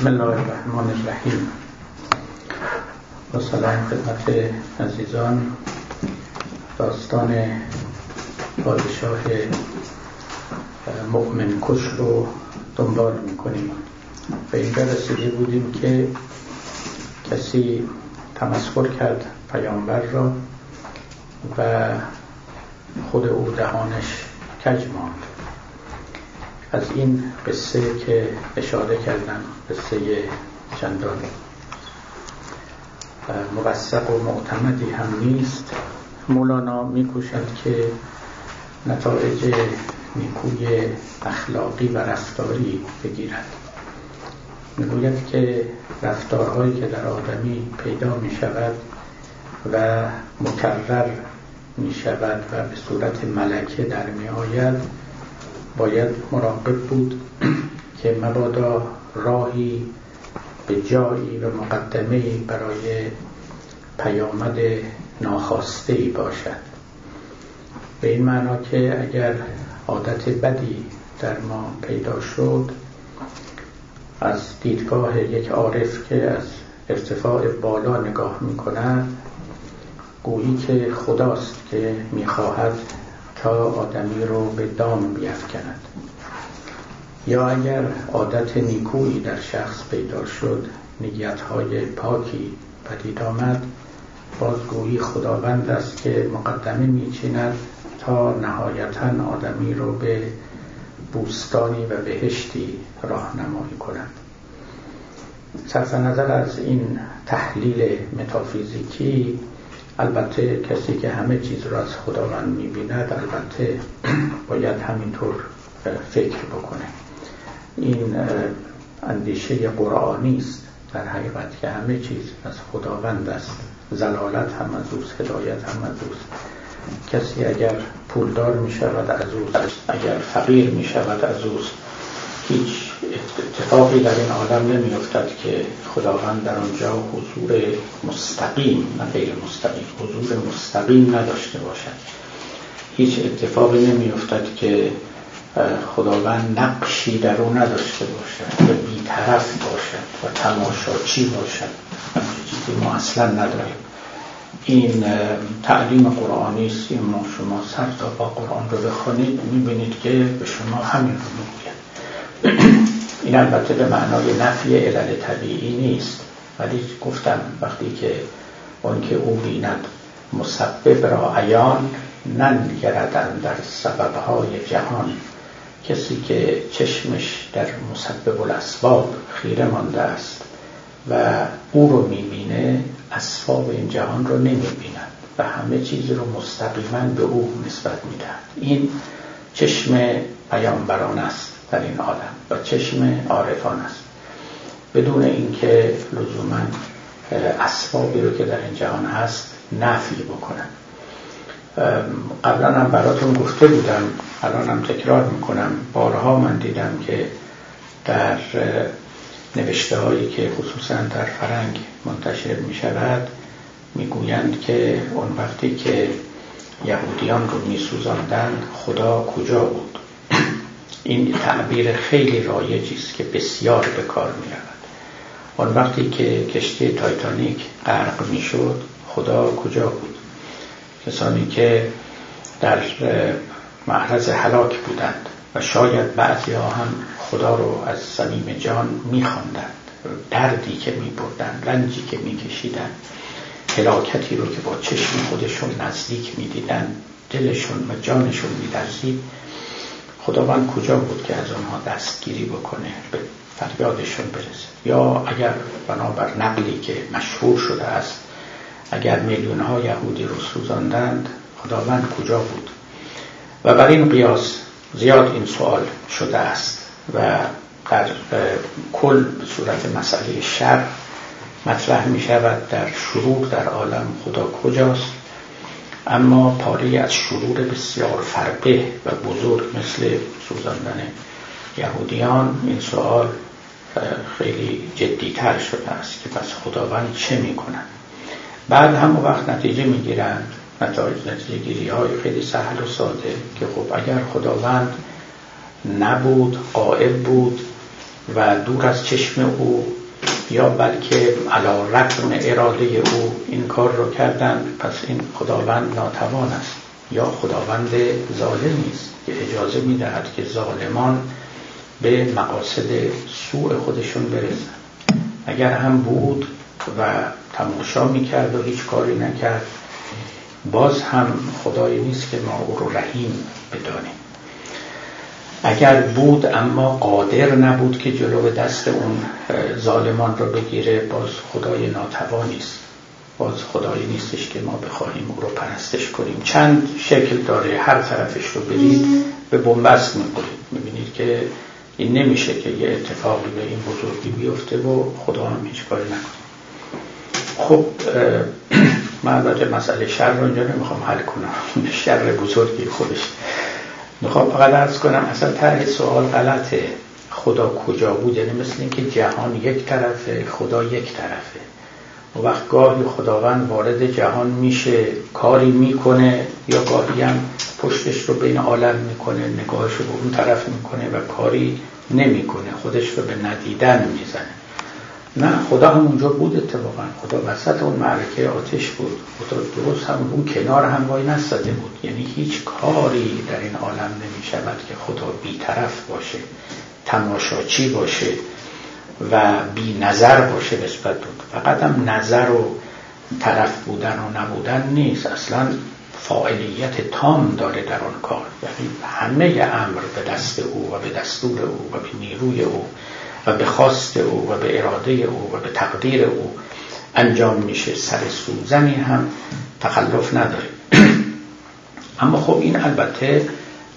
بسم الله الرحمن الرحیم. با سلام خدمت عزیزان داستان پادشاه مؤمن کش رو دنبال می‌کنیم. به اینجا رسیده بودیم که کسی تمسخر کرد پیامبر را و خود او دهانش کج ماند. از این قصه که اشاره کردم قصه چندان موثق و معتمدی هم نیست. مولانا میکوشد که نتایج نیکوی اخلاقی و رفتاری بگیرد. می‌گوید که رفتارهایی که در آدمی پیدا می شود و مکرر می شود و به صورت ملکه در می آید باید مراقب بود که مبادا راهی به جایی و مقدمه برای پیامد ناخواسته ای باشد. به این معنا که اگر عادت بدی در ما پیدا شد از دیدگاه یک عارف که از ارتفاع بالا نگاه می کند گویی که خداست که می‌خواهد تا آدمی رو به دام بیفکند. یا اگر عادت نیکویی در شخص پیدا شد های پاکی پدید آمد بازگویی خداوند است که مقدمه میچیند تا نهایتا آدمی رو به بوستانی و بهشتی راهنمایی کند. صرف نظر از این تحلیل متافیزیکی البته کسی که همه چیز را از خداوند می‌بیند البته باید همینطور فکر بکنه. این اندیشه قرآنی است در حقیقت که همه چیز از خداوند است. زلالت هم از اوست هدایت هم از اوست. کسی اگر پولدار می شود از اوست. اگر فقیر می شود از اوست. هیچ اتفاقی در این عالم نمی افتد که خداوند در آنجا حضور مستقیم نه غیر مستقیم حضور مستقیم نداشته باشد. هیچ اتفاقی نمی افتد که خداوند نقشی در او نداشته باشد و بیطرف باشد و تماشاچی باشد. چیزی ما اصلا نداریم. این تعلیم قرآنی است. ما شما سر تا با قرآن رو بخونید می‌بینید که به شما همین رو می‌گوید این البته به معنای نفی علل طبیعی نیست. ولی گفتم وقتی که اون که او بیند مسبب را عیان ننگردن در سببهای جهان. کسی که چشمش در مسبب الاسباب خیره مانده است و او رو می‌بینه اسباب این جهان رو نمی‌بیند و همه چیز رو مستقیما به او نسبت می‌دهد. این چشم پیامبران است. در این عالم و چشم عارفان است. بدون اینکه لزوما اسبابی رو که در این جهان هست نفی بکنن. قبلا هم براتون گفته بودم الان هم تکرار می‌کنم. بارها من دیدم که در نوشته هایی که خصوصا در فرنگ منتشر می شود می‌گویند که اون وقتی که یهودیان رو می خدا کجا بود؟ این تعبیر خیلی رایجی است که بسیار به کار می رود اون وقتی که کشتی تایتانیک غرق می شد خدا کجا بود؟ کسانی که در معرض حلاک بودند و شاید بعضی ها هم خدا رو از صمیم جان میخواندند. دردی که میبردند رنجی که میکشیدند هلاکتی رو که با چشم خودشون نزدیک می‌دیدند دلشون و جانشون میلرزید. خداوند کجا بود که از آنها دستگیری بکنه به فریادشون برسه؟ یا اگر بنابر نقلی که مشهور شده است اگر میلیون ها یهودی رو سوزاندند خداوند کجا بود؟ و بر این قیاس زیاد این سوال شده است و در کل به صورت مسئله شر مطرح می شود در شرور در عالم خدا کجاست؟ اما پاره از شرور بسیار فربه و بزرگ مثل سوزاندن یهودیان این سوال خیلی جدیتر شده است که پس خداوند چه می‌کنن بعد هم وقت نتیجه می‌گیرند نتایج نتیجه گیری های خیلی سهل و ساده که خب اگر خداوند نبود قائب بود و دور از چشم او یا بلکه علا رقم اراده او این کار رو کردن پس این خداوند ناتوان است. یا خداوند ظالمی است که اجازه می‌دهد که ظالمان به مقاصد سوء خودشون برسن اگر هم بود و تماشا می‌کرد و هیچ کاری نکرد باز هم خدایی نیست که ما او رو رحیم بدانیم. اگر بود اما قادر نبود که جلو دست اون ظالمان رو بگیره باز خدای ناتوانی است باز خدایی نیستش که ما بخواهیم او رو پرستش کنیم. چند شکل داره. هر طرفش رو برید به بنبست می‌کنید. می‌بینید که این نمیشه که یه اتفاقی به این بزرگی بیفته و خدا هم هیچ کاری نکنه. خب من البته مسئله شر رو اینجا نمی‌خوام حل کنم. شر بزرگی خودش. می‌خوام فقط ارز کنم اصلا طرح سوال غلطه. خدا کجا بود؟ یعنی مثل اینکه جهان یک طرفه خدا یک طرفه. و وقت گاهی خداوند وارد جهان میشه کاری می‌کنه یا گاهی هم پشتش رو بین عالم می‌کنه نگاهش رو به اون طرف می‌کنه و کاری نمی‌کنه. خودش رو به ندیدن می‌زنه. نه خدا هم اونجا بود اتفاقا. خدا وسط اون معرکه آتش بود. خدا درست هم اون کنار هم وای نستده بود. یعنی هیچ کاری در این عالم نمی شود که خدا بیطرف باشه تماشاچی باشه و بی نظر باشه نسبت بود فقط هم نظر و طرف بودن و نبودن نیست. اصلا فاعلیت تام داره در آن کار. یعنی همه امر به دست او و به دستور او و به نیروی او و به خواست او و به اراده او و به تقدیر او انجام میشه سر سوزنی هم تخلف نداره اما خب این البته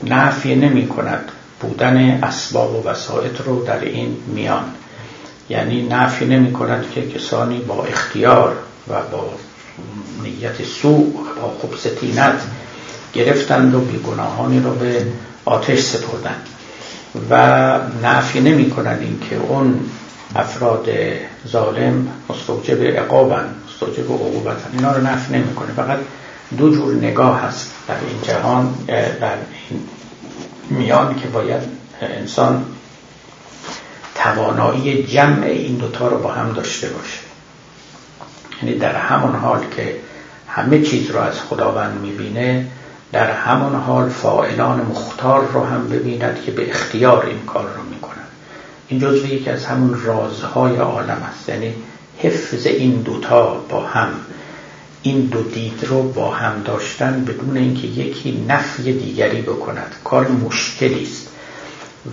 نفی نمی کند بودن اسباب و وسایط رو در این میان. یعنی نفی نمی کند که کسانی با اختیار و با نیت سوء و با خبستینت گرفتند و بیگناهانی رو به آتش سپردند. و نفی نمی کنند این که اون افراد ظالم مستوجب عقابن مستوجب عقوبتن. اینا رو نفی نمی کنه. فقط دو جور نگاه هست در این جهان در این میان که باید انسان توانایی جمع این دوتا رو با هم داشته باشه. یعنی در همون حال که همه چیز رو از خداوند می‌بینه در همون حال فائلان مختار رو هم ببیند که به اختیار این کار رو می‌کنن این جزو یکی از همون رازهای عالم است. یعنی حفظ این دوتا با هم. این دو دید رو با هم داشتن بدون اینکه یکی نفی دیگری بکند. کار مشکلی است.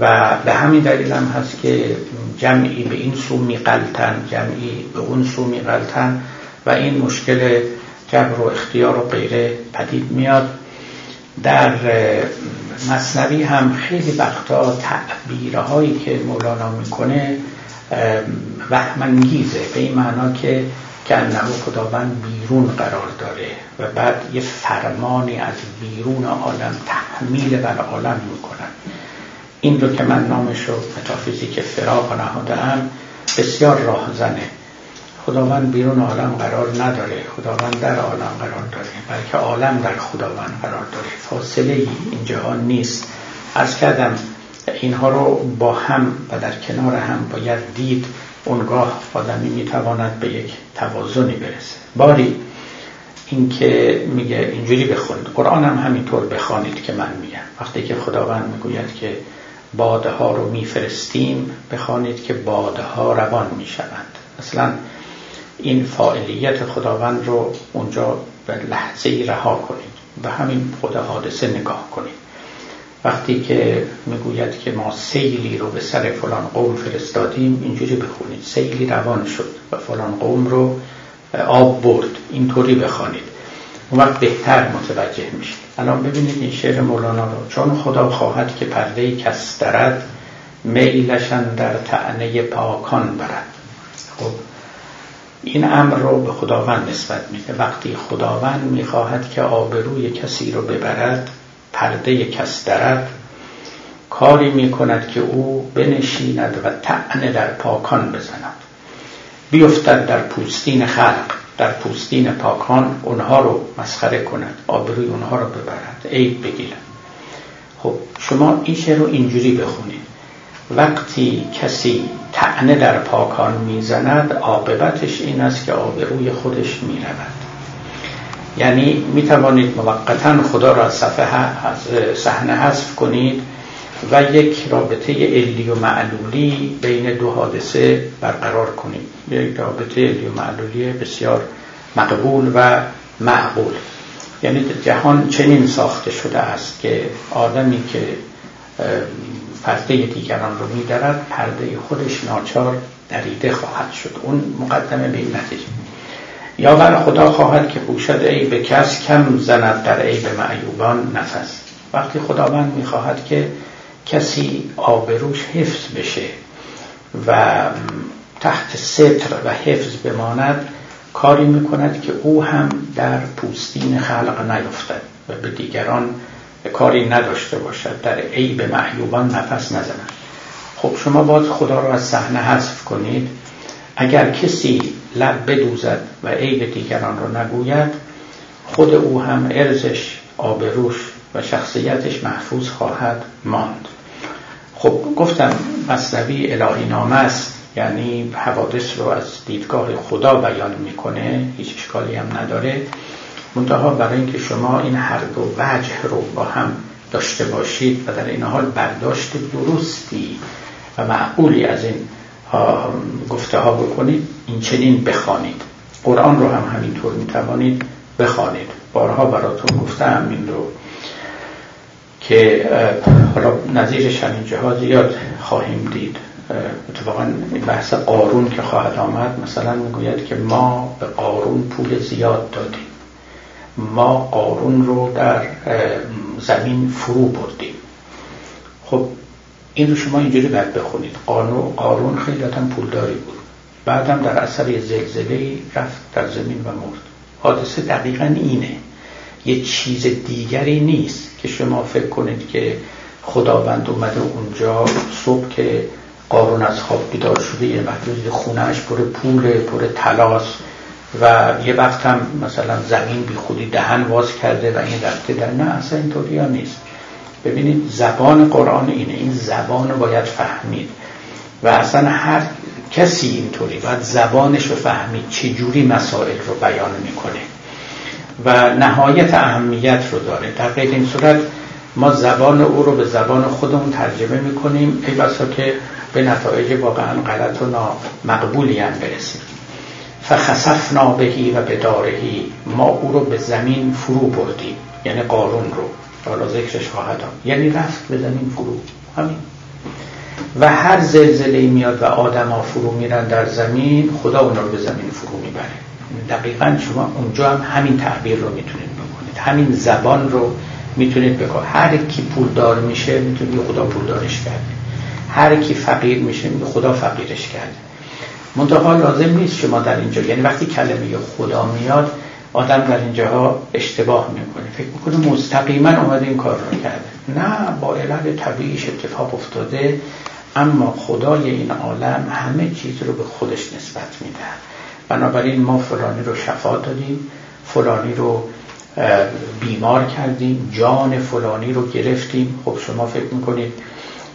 و به همین دلیل هم هست که جمعی به این سو میقلتن جمعی به اون سو میقلتن و این مشکل جبر و اختیار و غیره پدید میاد. در مصنوی هم خیلی وقتا تعبیرهایی هایی که مولانا می‌کنه وهمانگیزه. به این معنا که که خداوند بیرون قرار داره و بعد یه فرمانی از بیرون عالم تحمیل بر عالم می‌کنن این رو که من نامش رو متافیزیک فراغ نهادم بسیار راهزنه. خداوند بیرون عالم قرار نداره. خداوند در عالم قرار داره. بلکه عالم در خداوند قرار داره. فاصله ای این جهان نیست. از کردم اینها رو با هم و در کنار هم باید دید. اونگاه آدمی می‌تواند به یک توازنی برسه. باری اینکه میگه اینجوری بخونید قرآن هم همینطور بخوانید که من میگم. وقتی که خداوند می‌گوید که باده ها رو میفرستیم بخوانید که باده ها روان می‌شوند. اصلا این فاعلیت خداوند رو اونجا به لحظه رها کنید و همین خود حادثه نگاه کنید. وقتی که می‌گوید که ما سیلی رو به سر فلان قوم فرستادیم اینجوری بخونید. سیلی روان شد و فلان قوم رو آب برد. اینطوری بخوانید. اون وقت بهتر متوجه میشید. الان ببینید این شعر مولانا رو. چون خدا خواهد که پرده کس درد میلشن در تعنی پاکان برد. خب؟ این امر رو به خداوند نسبت میده. وقتی خداوند می‌خواهد که آبروی کسی رو ببرد پرده کس درد کاری می‌کند که او بنشیند و تعنه در پاکان بزند. بیفتد در پوستین خلق در پوستین پاکان اونها رو مسخره کند آبروی اونها رو ببرد. عیب بگیرد. خب شما این شعر رو اینجوری بخونید. وقتی کسی تعنه در پاکان می‌زند عاقبتش این است که آبروی خودش می‌رود. یعنی می توانید موقتا خدا را از صحنه حذف کنید و یک رابطه علی و معلولی بین دو حادثه برقرار کنید. یک رابطه علی و معلولی بسیار مقبول و معقول. یعنی جهان چنین ساخته شده است که آدمی که پرده دیگران رو میدارد پرده خودش ناچار دریده خواهد شد. اون مقدمه به این نتیجه یا بر خدا خواهد که پوشد ای به کس کم زند در ای به معیوبان نفس. وقتی خداوند می‌خواهد که کسی آبروش حفظ بشه و تحت ستر و حفظ بماند کاری می‌کند که او هم در پوستین خلق نیفتد و به دیگران کاری نداشته باشد در عیب معیوبان نفس نزند. خب شما باز خدا را از صحنه حذف کنید. اگر کسی لب بدوزد و عیب دیگران را نگوید خود او هم ارزش آبروش و شخصیتش محفوظ خواهد ماند. خب گفتم مصنوی الهی نامه است یعنی حوادث رو از دیدگاه خدا بیان می‌کنه هیچ اشکالی هم نداره. منتها برای اینکه شما این هر دو وجه رو با هم داشته باشید و در این حال برداشت درستی و معقولی از این گفته ها بکنید این چنین بخوانید. قرآن رو هم همینطور می‌توانید بخوانید. بارها براتون گفتم این رو که حالا نظیرش همین جهاز زیاد خواهیم دید. اتفاقا بحث قارون که خواهد آمد مثلا می‌گوید که ما به قارون پول زیاد دادیم. ما قارون رو در زمین فرو بردیم. خب این رو شما اینجوری باید بخونید. قارون خیلی پول پولداری بود. بعدم در اثر زلزله رفت در زمین و مرد. حادثه دقیقا اینه. یه چیز دیگری نیست که شما فکر کنید که خداوند اومده اونجا صبح که قارون از خواب بیدار شده یه وقت خونهش پر پول پر تلاس و یه وقت هم مثلا زمین بی خودی دهن واز کرده و این رفته در نه اصلا اینطوری ها نیست. ببینید زبان قرآن اینه. این زبان رو باید فهمید. و اصلا هر کسی اینطوری باید زبانش رو فهمید. چجوری مسائل رو بیان می‌کنه. و نهایت اهمیت رو داره. در غیر این صورت ما زبان او رو به زبان خودمون ترجمه می‌کنیم. ای بسا که به نتایج واقعا غلط و نامقبولی هم برسیم. فخسفنا بهی و بدارهی ما او رو به زمین فرو بردیم. یعنی قارون رو. حالا ذکرش خواهد یعنی رفت به زمین فرو. همین. و هر زلزله میاد و آدم فرو میرن در زمین خدا اون رو به زمین فرو می‌بره. دقیقا شما اونجا هم همین تعبیر رو می‌تونید بکنید. همین زبان رو می‌تونید بکنید هر کی پولدار میشه می‌تونید خدا پولدارش کرده. هر کی فقیر میشه خدا فقیرش کرده. منتها لازم نیست شما در اینجا یعنی وقتی کلمه خدا میاد آدم در اینجاها اشتباه می‌کنه. فکر می‌کنه مستقیما اومده این کار رو کرده. نه با علت طبیعیش اتفاق افتاده اما خدای این عالم همه چیز رو به خودش نسبت میده. بنابراین ما فلانی رو شفا دادیم فلانی رو بیمار کردیم جان فلانی رو گرفتیم. خب شما فکر می‌کنید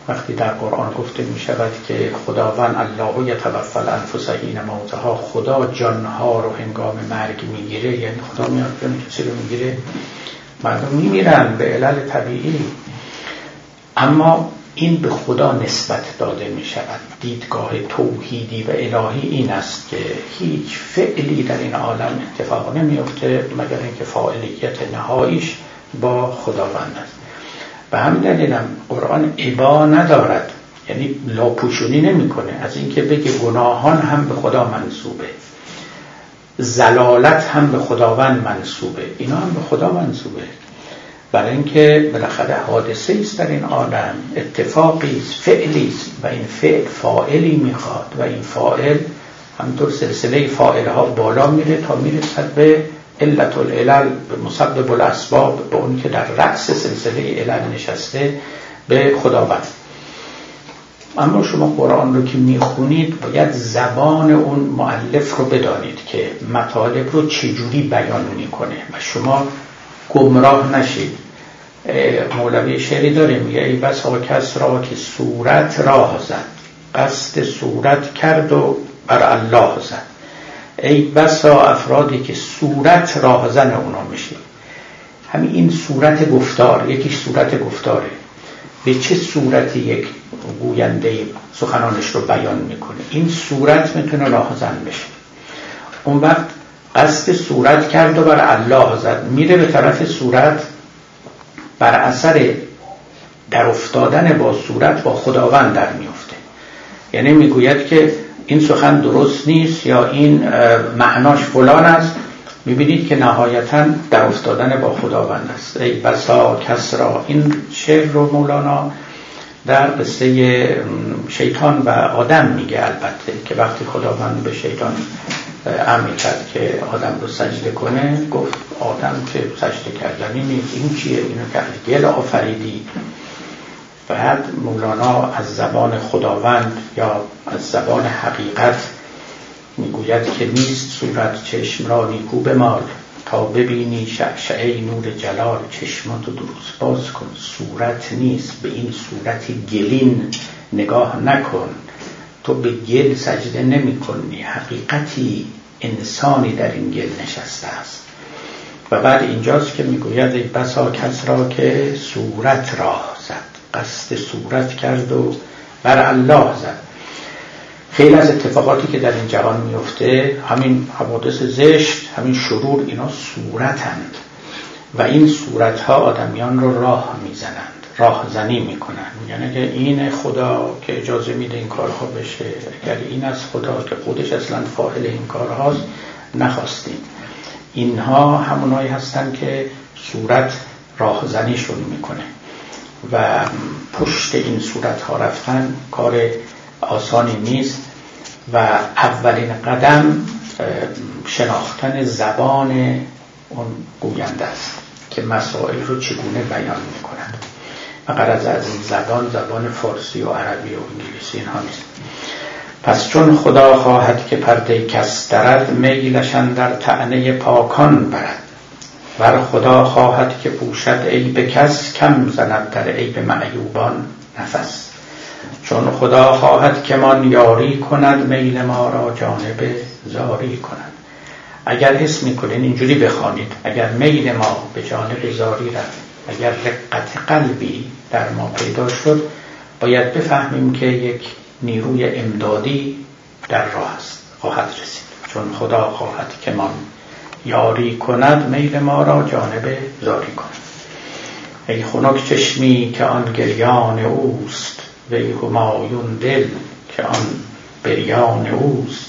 وقتی در قرآن گفته می شود که خداوند الله یتوفى الانفس حین موتها خدا جانها رو هنگام مرگ می‌گیره یعنی خدا میاد جان کسی رو می‌گیره مردم میمیرن به علل طبیعی. اما این به خدا نسبت داده می شود. دیدگاه توحیدی و الهی این است که هیچ فعلی در این عالم اتفاق نمیفته مگر اینکه فاعلیت نهاییش با خداوند است. به همین دلیلم قرآن عبا ندارد. یعنی لاپوشونی نمی‌کنه. از اینکه بگه گناهان هم به خدا منصوبه. زلالت هم به خداوند منصوبه. اینا هم به خدا منصوبه. برای اینکه بالاخره حادثه است در این عالم. اتفاقی است فعلی است. و این فعل فاعلی می‌خواد. و این فاعل همطور سلسله فاعل ها بالا میره تا می‌رسد به علت العلل به مسبب الاسباب به اونی که در رأس سلسله علل نشسته به خداوند. اما شما قرآن رو که می‌خونید باید زبان اون معلف رو بدانید که مطالب رو چجوری بیان می‌کنه و شما گمراه نشید. مولوی شعری داره میگه ای بسا کس را که صورت راه زد قصد صورت کرد و بر الله زد. ای بسا افرادی که صورت راهزن اونا میشه. همین این صورت گفتار یکی صورت گفتاره. به چه صورتی یک گوینده سخنانش رو بیان می‌کنه؟ این صورت می‌تونه راهزن بشه. اون وقت قصد صورت کرد و بر الله زد. میره به طرف صورت بر اثر در افتادن با صورت با خداوند در میفته یعنی می‌گوید که این سخن درست نیست یا این معناش فلان است. می‌بینید که نهایتا در افتادن با خداوند است. ای بسا کس را این شعر رو مولانا در قصه شیطان و آدم میگه البته که وقتی خداوند به شیطان امر کرد که آدم رو سجده کنه گفت آدم که سجده کردنی نیست. این چیه؟ اینو که گل آفریدی. بعد مولانا از زبان خداوند یا از زبان حقیقت می‌گوید که نیست صورت چشم را نیکو بمال تا ببینی شعشعه نور جلال چشماتو درست باز کن. صورت نیست به این صورت گلین نگاه نکن. تو به گل سجده نمی کنی حقیقتی انسانی در این گل نشسته است. و بعد اینجاست که می‌گوید بسا کس را که صورت زد قصد صورت کرد و بر الله زد. خیلی از اتفاقاتی که در این جهان میفته همین حوادث زشت همین شرور اینا صورتند. و این صورت ها آدمیان رو راه می‌زنند راه زنی می‌کنن یعنی که این خدا که اجازه میده این کارها بشه اگر این از خدا که خودش اصلا فاعل این کارهاست نخواستیم. اینها همونایی هستن که صورت راهزنیشون می‌کنه. و پشت این صورت ها رفتن کار آسانی نیست و اولین قدم شناختن زبان اون گوینده است که مسائل رو چگونه بیان می‌کنند و قرض از این زبان زبان فارسی و عربی و انگلیسی اینها نیست. پس چون خدا خواهد که پرده کس درد میلشن در تعنی پاکان برد. ور خدا خواهد که پوشد عیب کس کم زند در عیب معیوبان نفس. چون خدا خواهد که من یاری کند میل ما را جانب زاری کند. اگر حس می‌کنین اینجوری بخوانید. اگر میل ما به جانب زاری رفت اگر رقت قلبی در ما پیدا شد باید بفهمیم که یک نیروی امدادی در راه است خواهد رسید. چون خدا خواهد که من یاری کند میل ما را جانب زاری کند. ای خنک چشمی که آن گریان اوست وی همایون دل که آن بریان اوست.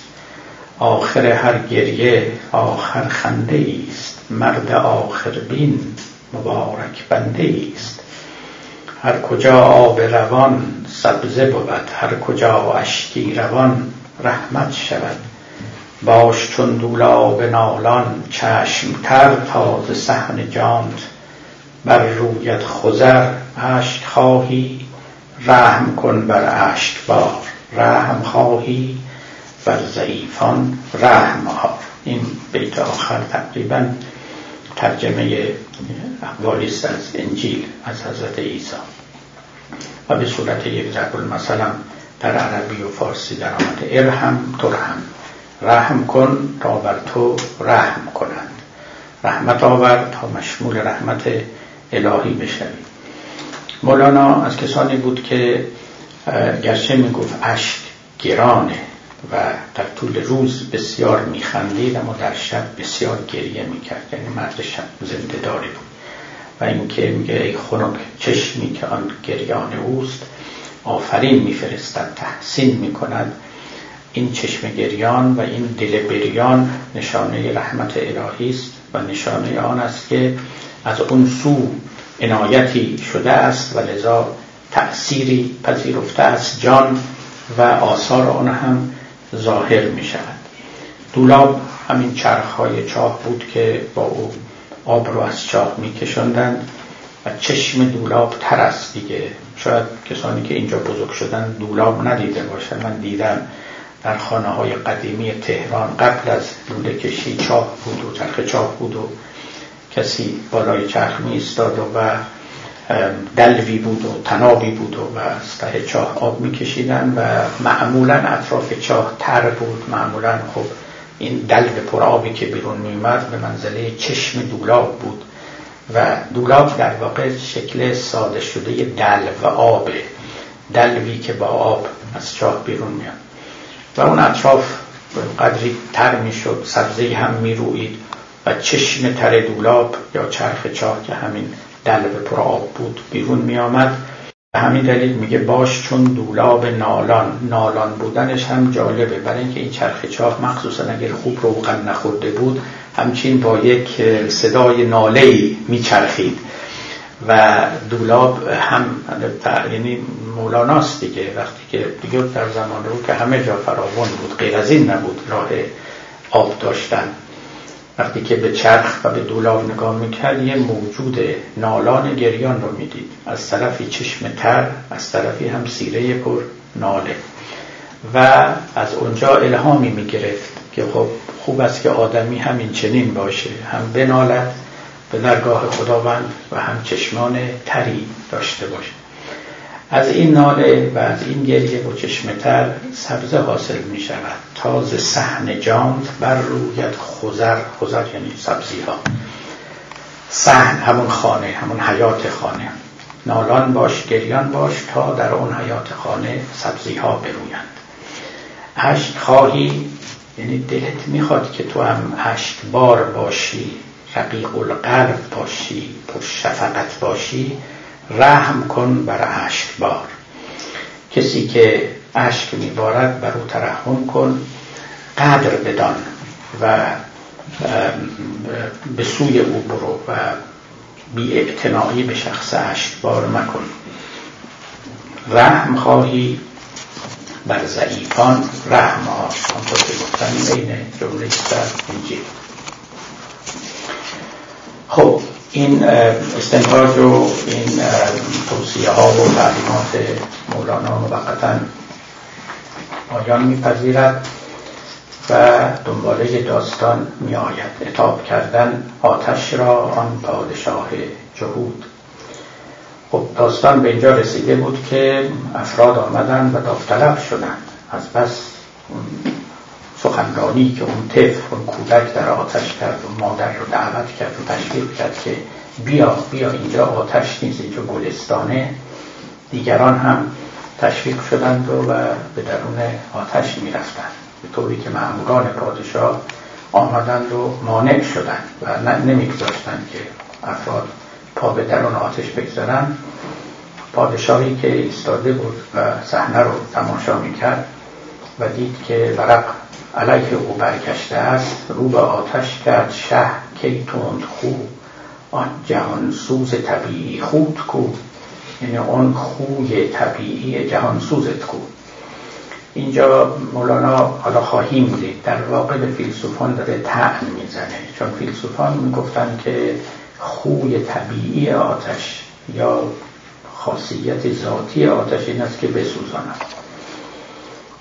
آخر هر گریه آخر خنده است مرد آخر بین مبارک بنده است هر کجا آب روان سبزه بود هر کجا اشکی روان رحمت شود. باش چون دولاب نالان چشم تر تازه صحن جانت. بر رویت خزر اشک خواهی رحم کن بر اشک بار. رحم خواهی بر ضعیفان رحم ها این بیت آخر تقریبا ترجمه اقوالی است از انجیل از حضرت عیسی. و به صورت یک ضرب مثلا در عربی و فارسی در آمده. ارحم ترحم. رحم کن تا بر تو رحم کنند. رحمت آور تا مشمول رحمت الهی بشوی. مولانا از کسانی بود که گرچه می‌گفت اشک گرانه و در طول روز بسیار میخندید اما در شب بسیار گریه می‌کرد. یعنی مرد شب زنده داری بود. و اینکه میگه ای خنک چشمی که آن گریان اوست آفرین میفرستد تحسین می‌کند این چشم گریان و این دل بریان نشانه رحمت الهی است و نشانه آن است که از اون سو عنایتی شده است و لذا تأثیری پذیرفته است جان و آثار آن هم ظاهر می شود. دولاب همین چرخ های چاه بود که با او آب رو از چاه می کشندند و چشم دولاب تر است دیگه. شاید کسانی که اینجا بزرگ شدن دولاب ندیده باشن من دیدم. در خانه های قدیمی تهران قبل از لوله کشی چاه بود و چرخ چاه بود و کسی بالای چرخ می استاد و دلوی بود و تنابی بود و از ته چاه آب میکشیدن و معمولا اطراف چاه تر بود. معمولا خب این دلو پرآبی که بیرون میومد به منزله چشم دولاب بود و دولاب در واقع شکل ساده شده دل و آبه دلوی که با آب از چاه بیرون میاد و اون اطراف قدری تر می‌شد سبزه هم می‌روید و چشم تر دولاب یا چرخ چاه که همین دلو پر آب بود بیرون میآمد. به همین دلیل میگه باش چون دولاب نالان نالان بودنش هم جالبه. برای اینکه این چرخ چاه مخصوصا اگر خوب روغن نخورده بود همچین با یک صدای ناله میچرخید. و دولاب هم یعنی مولاناست دیگه وقتی که دیگه در زمان رو که همه جا فراوان بود غیر از این نبود راه آب داشتن. وقتی که به چرخ و به دولاب نگاه می‌کرد یه موجود نالان گریان رو می‌دید. از طرفی چشم تر از طرفی هم سیره پر ناله. و از اونجا الهامی می‌گرفت که خب خوب است که آدمی همین چنین باشه. هم بنالد به درگاه خداوند و هم چشمان تری داشته باشه. از این ناله و از این گریه و چشمتر سبزه حاصل می شود. تاز سحن جاند بر رویت خزر خزر یعنی سبزی ها سحن همون خانه همون حیات خانه. نالان باش گریان باش تا در اون حیات خانه سبزی ها برویند. عشق خواهی یعنی دلت می‌خواد که تو هم عشق بار باشی. رقیق القلب باشی پر شفقت باشی رحم کن بر اشک بار. کسی که اشک میبارد بر او ترحم کن قدر بدان و به سوی او برو و بی اعتناعی به شخص بار مکن. رحم خواهی بر ضعیفان رحم ها آنطور که گفتن بین جمله در خب این استنتاج و این توصیه ها و تعلیمات مولانا موقتا آیان میپذیرد و دنباله داستان می آید اتاب کردن آتش را آن پادشاه جهود. خب داستان به اینجا رسیده بود که افراد آمدن و داوطلب شدند. از بس سخنرانی که اون طفل اون کودک در آتش کرد و مادر رو دعوت کرد و تشویق کرد که بیا بیا اینجا آتش نیست اینجا گلستانه. دیگران هم تشویق شدند و, به درون آتش می‌رفتند. به طوری که معموران پادشاه آمدند و مانع شدند و نمیگذاشتند که افراد پا به درون آتش بگذارند. پادشاهی که ایستاده بود و صحنه رو تماشا می‌کرد و دید که ورق علیه او برگشته است رو به آتش کرد شه کی تند خو آن جهان سوز طبیعی خود کو. یعنی آن خوی طبیعی جهان سوزت کو. اینجا مولانا حالا خواهیم دید در واقع به فیلسوفان داره تعن می‌زنه. چون فیلسوفان می‌گفتن که خوی طبیعی آتش یا خاصیت ذاتی آتش این است که بسوزاند.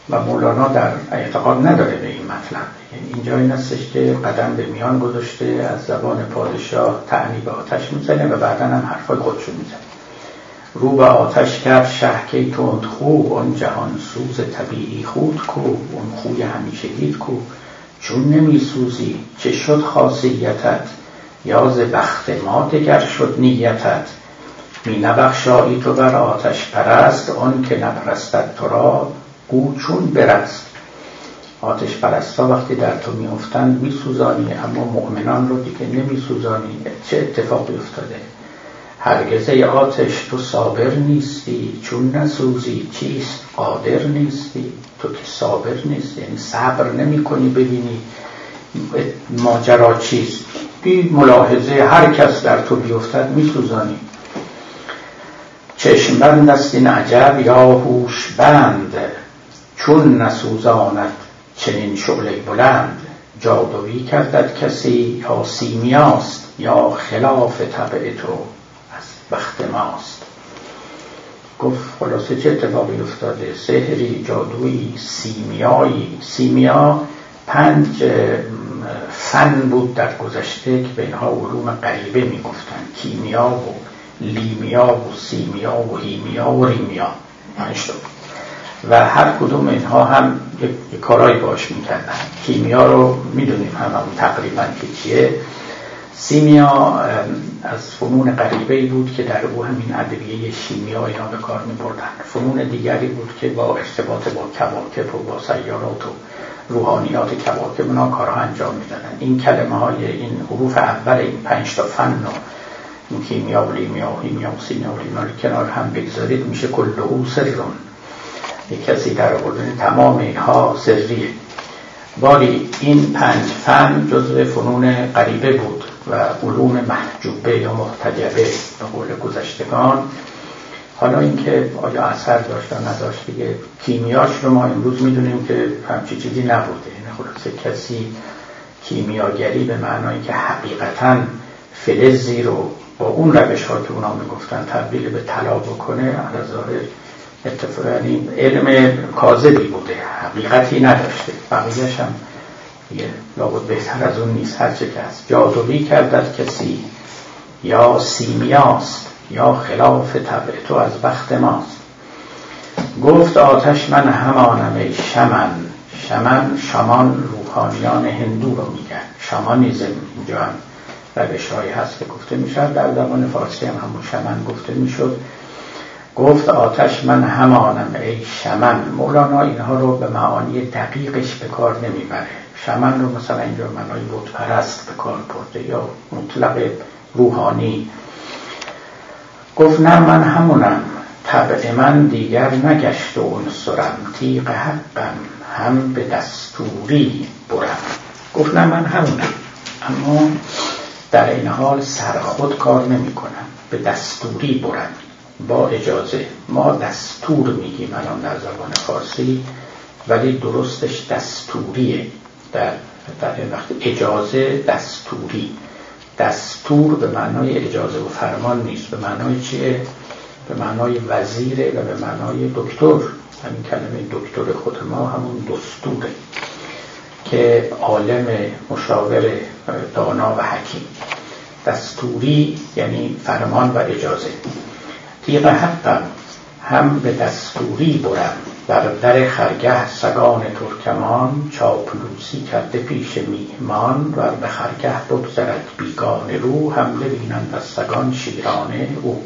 و مولانا در اعتقاد نداره به این مطلب. یعنی اینجا این استش که قدم به میان گذاشته از زبان پادشاه تعنی به آتش می‌زنه و بعدا هم حرفای خودشو می‌زنه. رو به آتش کرد شهکه تند خوب اون جهان سوز طبیعی خود کو اون خوی همیشگیت کو. چون نمی سوزی چه شد خاصیتت؟ یاز بخت ما دگر شد نیتت. می نبخشایی تو بر آتش پرست آن که نپرستد تو را. او چون برست. آتش پرستا وقتی در تو میافتند میسوزانی اما مؤمنان رو دیگه نمیسوزانی. چه اتفاقی افتاده؟ هرگزه آتش تو صابر نیستی چون نسوزی. چیست؟ قادر نیستی؟ تو که صابر نیستی یعنی صبر نمی کنی ببینی ماجرا چیست. بی ملاحظه هر کس در تو بیفتد میسوزانی. چشم بند است این عجب یا هوش بند. چون نسوزاند چنین شعله بلند جادویی کردد کسی یا سیمیاست یا خلاف طبع تو از بخت ماست. گفت خلاصه چه اتفاقی افتاده؟ سحری جادویی سیمیایی. سیمیا پنج فن بود در گذشته که به اینها علوم غریبه می‌گفتن کیمیا و لیمیا و سیمیا و هیمیا و ریمیا. پنج و هر کدوم اینها هم یک کارایی باش می‌کردن. کیمیا رو می‌دونیم هم, تقریبا که چیه سیمیا از فنون غریبه بود که در او همین ادویه شیمیا اینا به کار می بردن فنون دیگری بود که با ارتباط با کواکب و با سیارات و روحانیات کواکب اونا کارها انجام می‌دادن. این کلمه های این حروف اول این پنج تا فن و این کیمیا و لیمیا و هیمیا و سیمیا و لیمیا کنار هم بگذارید میشه کل سرون یک کسی در آوردن تمام اینها سریه. باری این پنج فن جزو فنون غریبه بود و علوم محجوبه یا محتجبه به قول گذشتگان. حالا اینکه آیا اثر داشت یا نداشت دیگه کیمیاش رو ما امروز می‌دونیم که همچی چیزی نبوده. یعنی خلاصه کسی کیمیاگری به معنایی که حقیقتا فلزی رو با اون روش ها که اونا می‌گفتن تبدیل به طلا بکنه اتفاقی یعنی علم کاذبی بوده حقیقتی نداشته. بقیهش هم یه لابد بهتر از اون نیست. هرچه که هست جادوی کردد کسی یا سیمیاست یا خلاف طبع تو از بخت ماست. گفت آتش من همانم شمن. شمن شامان روحانیان هندو رو میگن. شامانیزم اینجا هم روش هست که گفته می‌شد در زبان فارسی هم همون شمن گفته می‌شد. گفت آتش من همانم ای شمن. مولانا اینها رو به معانی دقیقش به کار نمی‌بره. شمن رو مثلا اینجا منای بود پرست به کار برده یا مطلق روحانی. گفت نه من همونم. طبع من دیگر نگشت و انصرم تیغ حقم هم به دستوری برم. گفت نه من همونم. اما در این حال سر خود کار نمی کنم به دستوری برم. با اجازه ما دستور میگیم الان در زبان فارسی ولی درستش دستوریه. در, در وقت اجازه دستوری. دستور به معنای اجازه و فرمان نیست. به معنای چیه؟ به معنای وزیره و به معنای دکتر. همین کلمه دکتر خود ما همون دستوره که عالم مشاور دانا و حکیم. دستوری یعنی فرمان و اجازه. تیغ حقم هم به دستوری برم. بر در خرگه سگان ترکمان چاپلوسی کرده پیش میهمان و به خرگه بگذرد بیگان رو حمله بینند از سگان شیرانه او.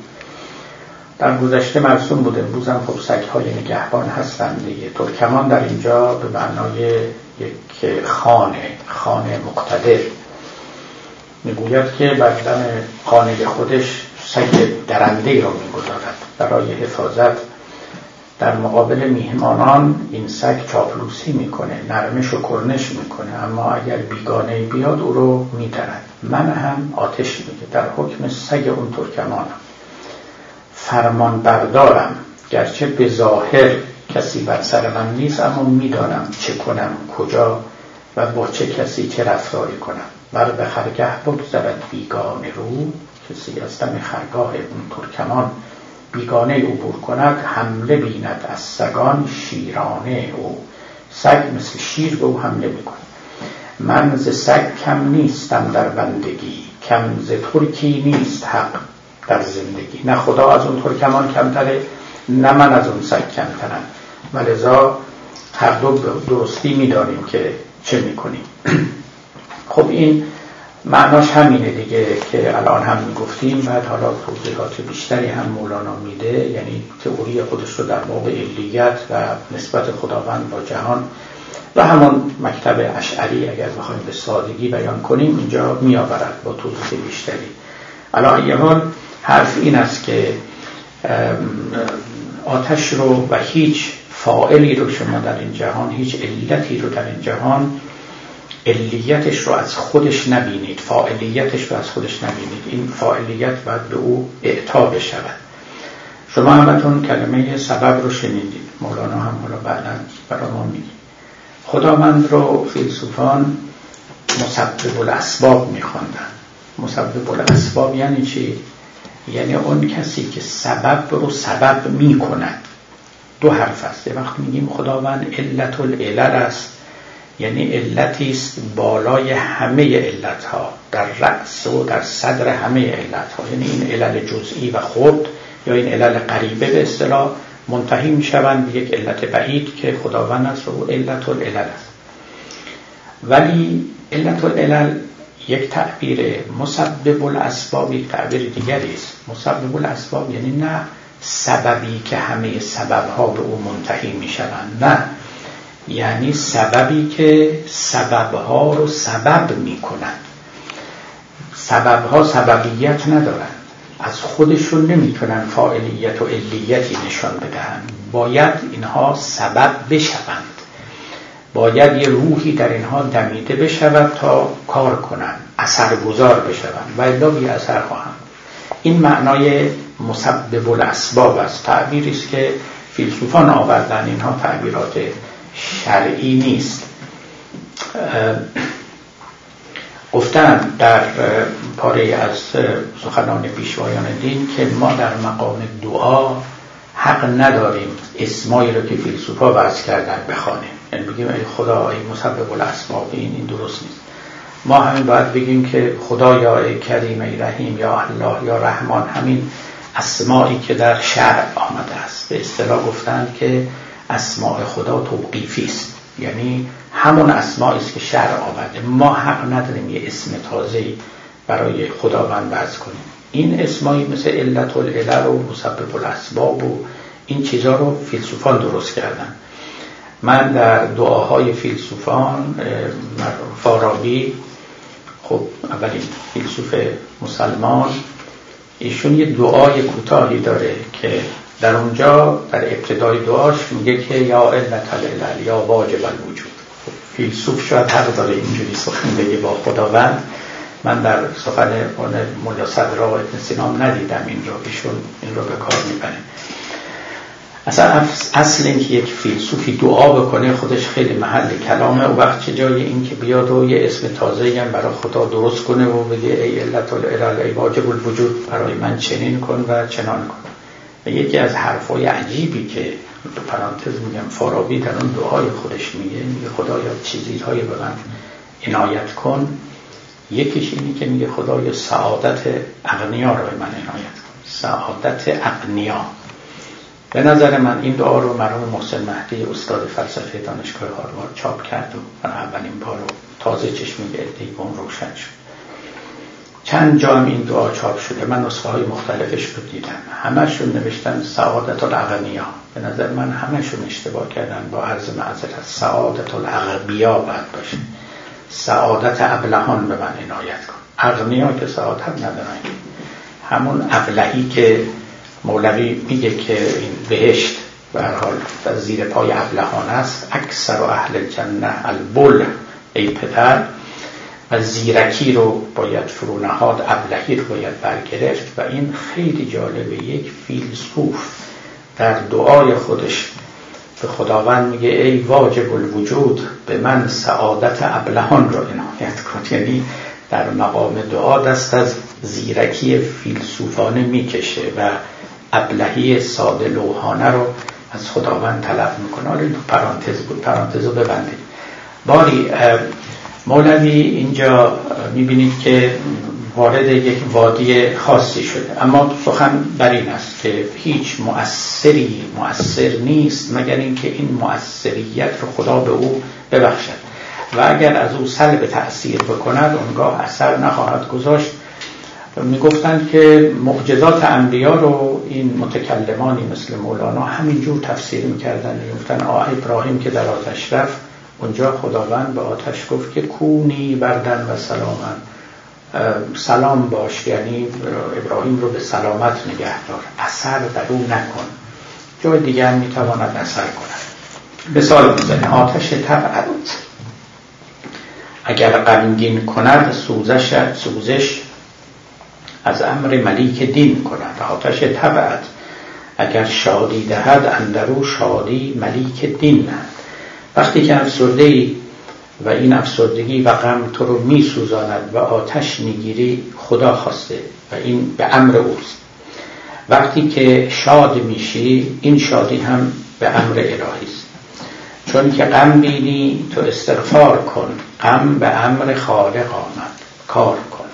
در گذشته مرسوم بود. امروز هم خب سگهای نگهبان هستند دیگه. ترکمان در اینجا به معنای یک خانه خانه مقتدر. می‌گوید که بر خانه خودش سگ درنده را می‌گذارد. برای حفاظت در مقابل میهمانان این سگ چاپلوسی می‌کنه نرمش و کرنش می‌کنه. اما اگر بیگانه بیاد او رو میدرد. من هم آتش میده در حکم سگ اون ترکمانم. فرمان بردارم گرچه به ظاهر کسی بر سر من نیست اما می‌دانم چه کنم کجا و با چه کسی چه رفتاری کنم. بر به خرگه بگذرد بیگانه رو. کسی از دم خرگاه اون ترکمان بیگانه عبور کند حمله بیند از سگان شیرانه او. سگ مثل شیر به او حمله می‌کنه من ز سگ کم نیستم در بندگی کم ز ترکی نیست حق در زندگی. نه خدا از اون ترکمان کمتره نه من از اون سگ کمترم. ولذا هر دو درستی می‌دانیم که چه می‌کنیم. خب این معناش همینه دیگه که الان هم می‌گفتیم بعد حالا توضیحات بیشتری هم مولانا میده یعنی تئوری خودش رو در موقع علیت و نسبت خداوند با جهان. و همون مکتب اشعری اگر بخوایم به سادگی بیان کنیم اینجا میآورد با توضیح بیشتری. الان یه حرف این است که آتش رو و هیچ فائلی رو شما در این جهان هیچ علتی رو در این جهان علیتش رو از خودش نبینید. فاعلیتش رو از خودش نبینید. این فاعلیت باید به او اعطا بشود. شما همتون کلمه سبب رو شنیدید. مولانا هم حالا بعدا برای ما میگه. خداوند رو فیلسوفان مسبب الاسباب میخواندن مسبب الاسباب یعنی چی؟ یعنی اون کسی که سبب رو سبب می‌کند. دو حرف است. یه وقت میگیم خداوند علت العلل است. یعنی علتی است بالای همه علت ها در رأس و در صدر همه علت ها یعنی این علل جزئی و خود یا این علل قریبه به اصطلاح منتهی می شوند به یک علت بعید که خداوند است و علت العلل است. ولی علت العلل یک تعبیر مسبب الاسباب یک تعبیر دیگری است. مسبب الاسباب یعنی نه سببی که همه سببها به او منتهی می شوند نه یعنی سببی که سببها رو سبب می کنند سببها سببیت ندارند. از خودشون نمی‌تونن فاعلیت و علیتی نشان بدهند باید اینها سبب بشوند. باید یه روحی در اینها دمیده بشود تا کار کنند اثرگذار بشوند. و الا بی اثر خواهند. این معنای مسبب الاسباب است. تعبیری است که فیلسوفان آوردن اینها تعبیرات شرعی نیست. گفتن در پاره از سخنان پیشوایان دین که ما در مقام دعا حق نداریم اسمایی رو که فیلسوفا وضع کردن بخوانیم. یعنی بگیم ای خدا ای مسبب الاسباب این این درست نیست. ما همین باید بگیم که خدا یا ای کریم ای رحیم یا الله یا رحمان همین اسمایی که در شرع آمده است. به اصطلاح گفتن که اسماء خدا توقیفی است. یعنی همون اسماء است که شرع آورده. ما حق نداریم یه اسم تازه برای خداوند وضع کنیم. این اسمایی مثل علت العلل و مسبب الاسباب و این چیزها رو فیلسوفان درست کردن. من در دعاهای فیلسوفان فارابی خب اولین فیلسوف مسلمان ایشون یه دعای کوتاهی داره که در اونجا در ابتدای دعاش میگه که یا علت العلل یا واجب الوجود. فیلسوف شاید حق داره اینجوری سخن بگه با خداوند. من در سخن مولا صدرا و ابن سینام ندیدم این رو ایشون این رو به کار می‌بره. اصلا اصل این که یک فیلسوفی دعا بکنه خودش خیلی محل کلامه. و وقت چه جای این که بیاد و یه اسم تازه هم برای خدا درست کنه و بگه ای علت الالل ای واجب الوجود برای من چنین کن و چنان کن. و یکی از حرفای عجیبی که تو پرانتز میگم فارابی در اون دعای خودش میگه میگه خدایا چیزیهای به من عنایت کن. یکیش اینی که میگه خدای سعادت اغنیا رو به من عنایت کن. سعادت اغنیا. به نظر من این دعا رو مرحوم محسن مهدی استاد فلسفه دانشگاه هاروارد چاپ کرد و برای اولین بار رو تازه چشمی ادهی اون روشن شد. چند جا این دعا چاپ شده من نسخه های مختلفش رو دیدم. همشون نوشتن سعادت الاغنیا به نظر من همشون اشتباه کردن. با عرض معذرت سعادت الاغبیا باید باشه. سعادت ابلهان به من عنایت کن. اغنیا که سعادت ندارن. همون ابلهی که مولوی میگه که این بهشت به حال در زیر پای ابلهان است. اکثر اهل جنه البل ای پدر و زیرکی رو باید فرو نهاد ابلهی رو باید برگرفت و این خیلی جالبه یک فیلسوف در دعای خودش به خداوند میگه ای واجب الوجود به من سعادت ابلهان رو عنایت کن. یعنی در مقام دعا دست از زیرکی فیلسوفانه می‌کشه و ابلهی ساده لوحانه رو از خداوند طلب می‌کنه. حالا پرانتز بود پرانتز رو ببندید باری مولوی اینجا می‌بینید که وارد یک وادی خاصی شده. اما سخن بر این است که هیچ مؤثری مؤثر نیست مگر اینکه این مؤثریت رو خدا به او ببخشد. و اگر از او سلب تأثیر بکند اونگاه اثر نخواهد گذاشت. می‌گفتند که معجزات انبیا رو این متکلمانی مثل مولانا همینجور تفسیر می‌کردن. می‌گفتن آه ابراهیم که در آتش رفت اونجا خداوند به آتش گفت که کونی بردن و سلامن سلام باش یعنی ابراهیم رو به سلامت نگه دار. اثر در او نکن. جای دیگر می‌تواند اثر کند. مثال می‌زنه. آتش طبعت. اگر غمگین کند سوزش سوزش از امر ملیک دین کند. آتش طبعت. اگر شادی دهد اندرو شادی ملیک دین نهد وقتی که افسرده ای و این افسردگی و غم تو رو می سوزاند و آتش می‌گیری خدا خواسته و این به امر اوست. وقتی که شاد میشی این شادی هم به امر الهی است. چون که غم بینی تو استغفار کن. غم به امر خالق آمد. کار کن.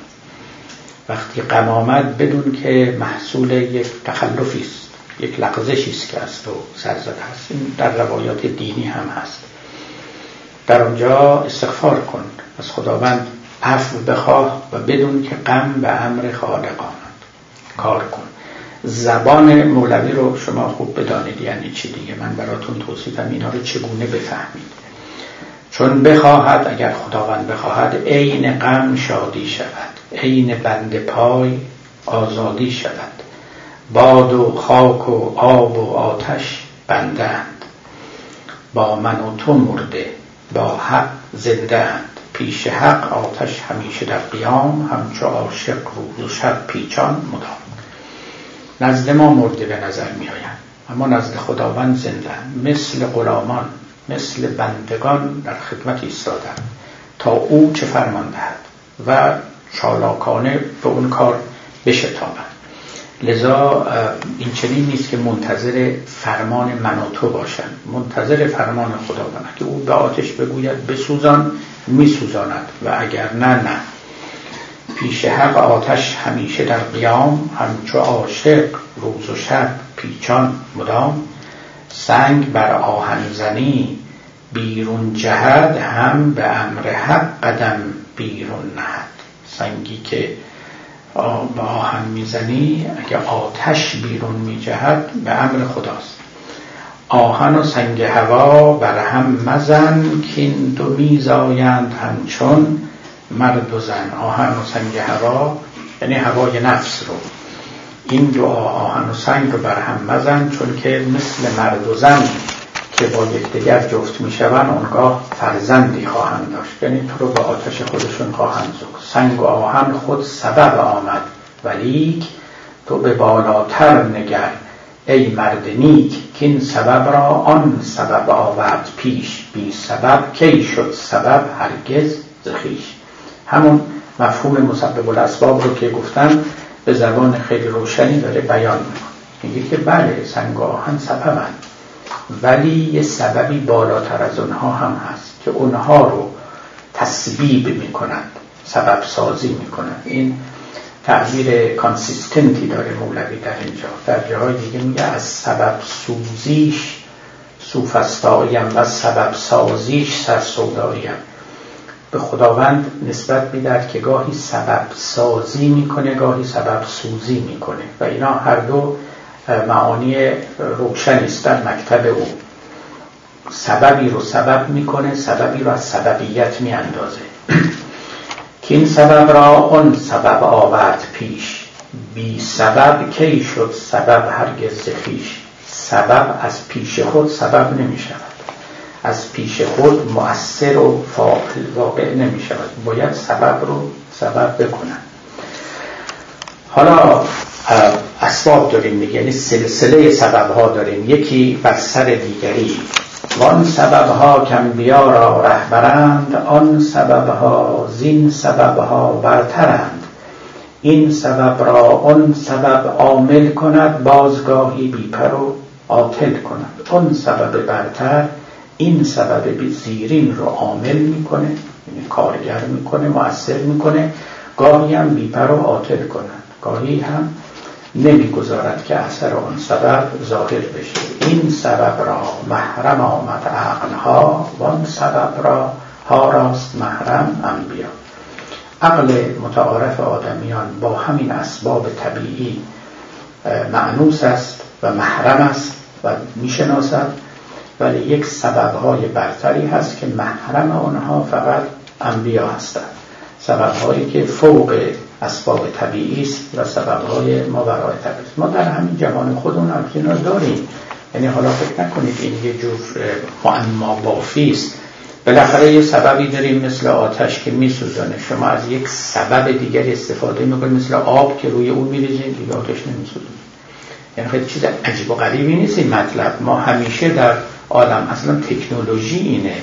وقتی غم آمد بدون که محصول یک تخلفی است. یک لغزشی است که از تو سرزده هست. این در روایات دینی هم هست. در آنجا استغفار کن. از خداوند عفو بخواه و بدون که غم به امر خالق آمد کار کن. زبان مولوی رو شما خوب بدانید. یعنی چی دیگه؟ من براتون توصیفم اینا رو چگونه بفهمید؟ چون بخواهد اگر خداوند بخواهد عین غم شادی شود. عین بند پای آزادی شود. باد و خاک و آب و آتش بندند. با من و تو مرده با حق زنده اند پیش حق آتش همیشه در قیام همچو عاشق روز و شب پیچان مدام. نزد ما مرده به نظر می آیند اما نزد خداوند زنده مثل غلامان مثل بندگان در خدمت ایستادن تا او چه فرمان دهد و چالاکانه به اون کار بشتابند. لذا این چنین نیست که منتظر فرمان من و تو باشند منتظر فرمان خداوند. که او به آتش بگوید بسوزان میسوزاند. و اگر نه نه. پیش حق آتش همیشه در قیام همچو عاشق روز و شب پیچان مدام. سنگ بر آهن زنی بیرون جهد هم به امر حق قدم بیرون نهد. سنگی که به آهن می‌زنی اگه آتش بیرون میجهد به امر خداست. آهن و سنگ هوا بر هم مزن کین دو میزایند همچون مرد و زن. آهن و سنگ هوا یعنی هوای نفس رو. این دو آهن و سنگ رو بر هم مزن چون که مثل مرد و زن که با یکدیگر جفت می‌شوند اونگاه فرزندی خواهند داشت. یعنی تو رو به آتش خودشون خواهند زود سنگ و آهن خود سبب آمد. ولیک تو به بالاتر نگر. ای مرد نیک که این سبب را آن سبب آورد پیش. بی سبب کی شد سبب هرگز زخیش همون مفهوم مسبب الاسباب رو که گفتم به زبان خیلی روشنی داره بیان می‌کنه. میگه که بله سنگ و آهن سببن. ولی یه سببی بالاتر از اونها هم هست که اونها رو تصویب می‌کنند سبب سازی می‌کنند. این تعبیر کانسیستنتی داره مولوی در اینجا. در جاهای دیگه میگه از سبب سوزیش سوفستاییم و سبب سازیش سرسوداییم. به خداوند نسبت می‌دهد که گاهی سبب سازی می‌کنه گاهی سبب سوزی می‌کنه. و اینا هر دو معانی روشنی است در مکتب او. سببی رو سبب می‌کنه سببی رو از سببیت میاندازه. که این سبب را اون سبب آورد پیش. بی سبب کی شد سبب هرگز خیش سبب از پیش خود سبب نمی شود از پیش خود مؤثر و فاعل واقع نمی شود باید سبب رو سبب بکنن. حالا اسباب داریم دیگه یعنی سلسله سبب ها داریم. یکی بر سر دیگری. وان سبب ها کم بیا را رهبرند آن سبب ها زین سبب ها برترند. این سبب را آن سبب عامل کند بازگاهی بیپر و عاطل کند. آن سبب برتر این سبب زیرین رو عامل می‌کنه یعنی کارگر می‌کنه مؤثر می‌کنه گاهی هم بیپر و عاطل کند. گاهی هم نمی‌گذارد که اثر آن سبب ظاهر بشه. این سبب را محرم آمد عقلها و آن سبب را ها راست محرم انبیا. عقل متعارف آدمیان با همین اسباب طبیعی معنوس است و محرم است و می‌شناسد. ولی یک سببهای برتری هست که محرم آنها فقط انبیا هستند. سببهایی که فوق اسباب طبیعی است و سببهای ما برای طبیعی ما در همین جهان خودمون هم داریم. یعنی حالا فکر نکنید این یه جور معما بافی است. بالاخره یه سببی داریم مثل آتش که میسوزانه شما از یک سبب دیگری استفاده می‌کنید مثل آب که روی اون میریزید دیگه آتش نمیسوزونه. یعنی خیلی چیز عجیب و غریبی نیست این مطلب. ما همیشه در عالم اصلا تکنولوژی اینه.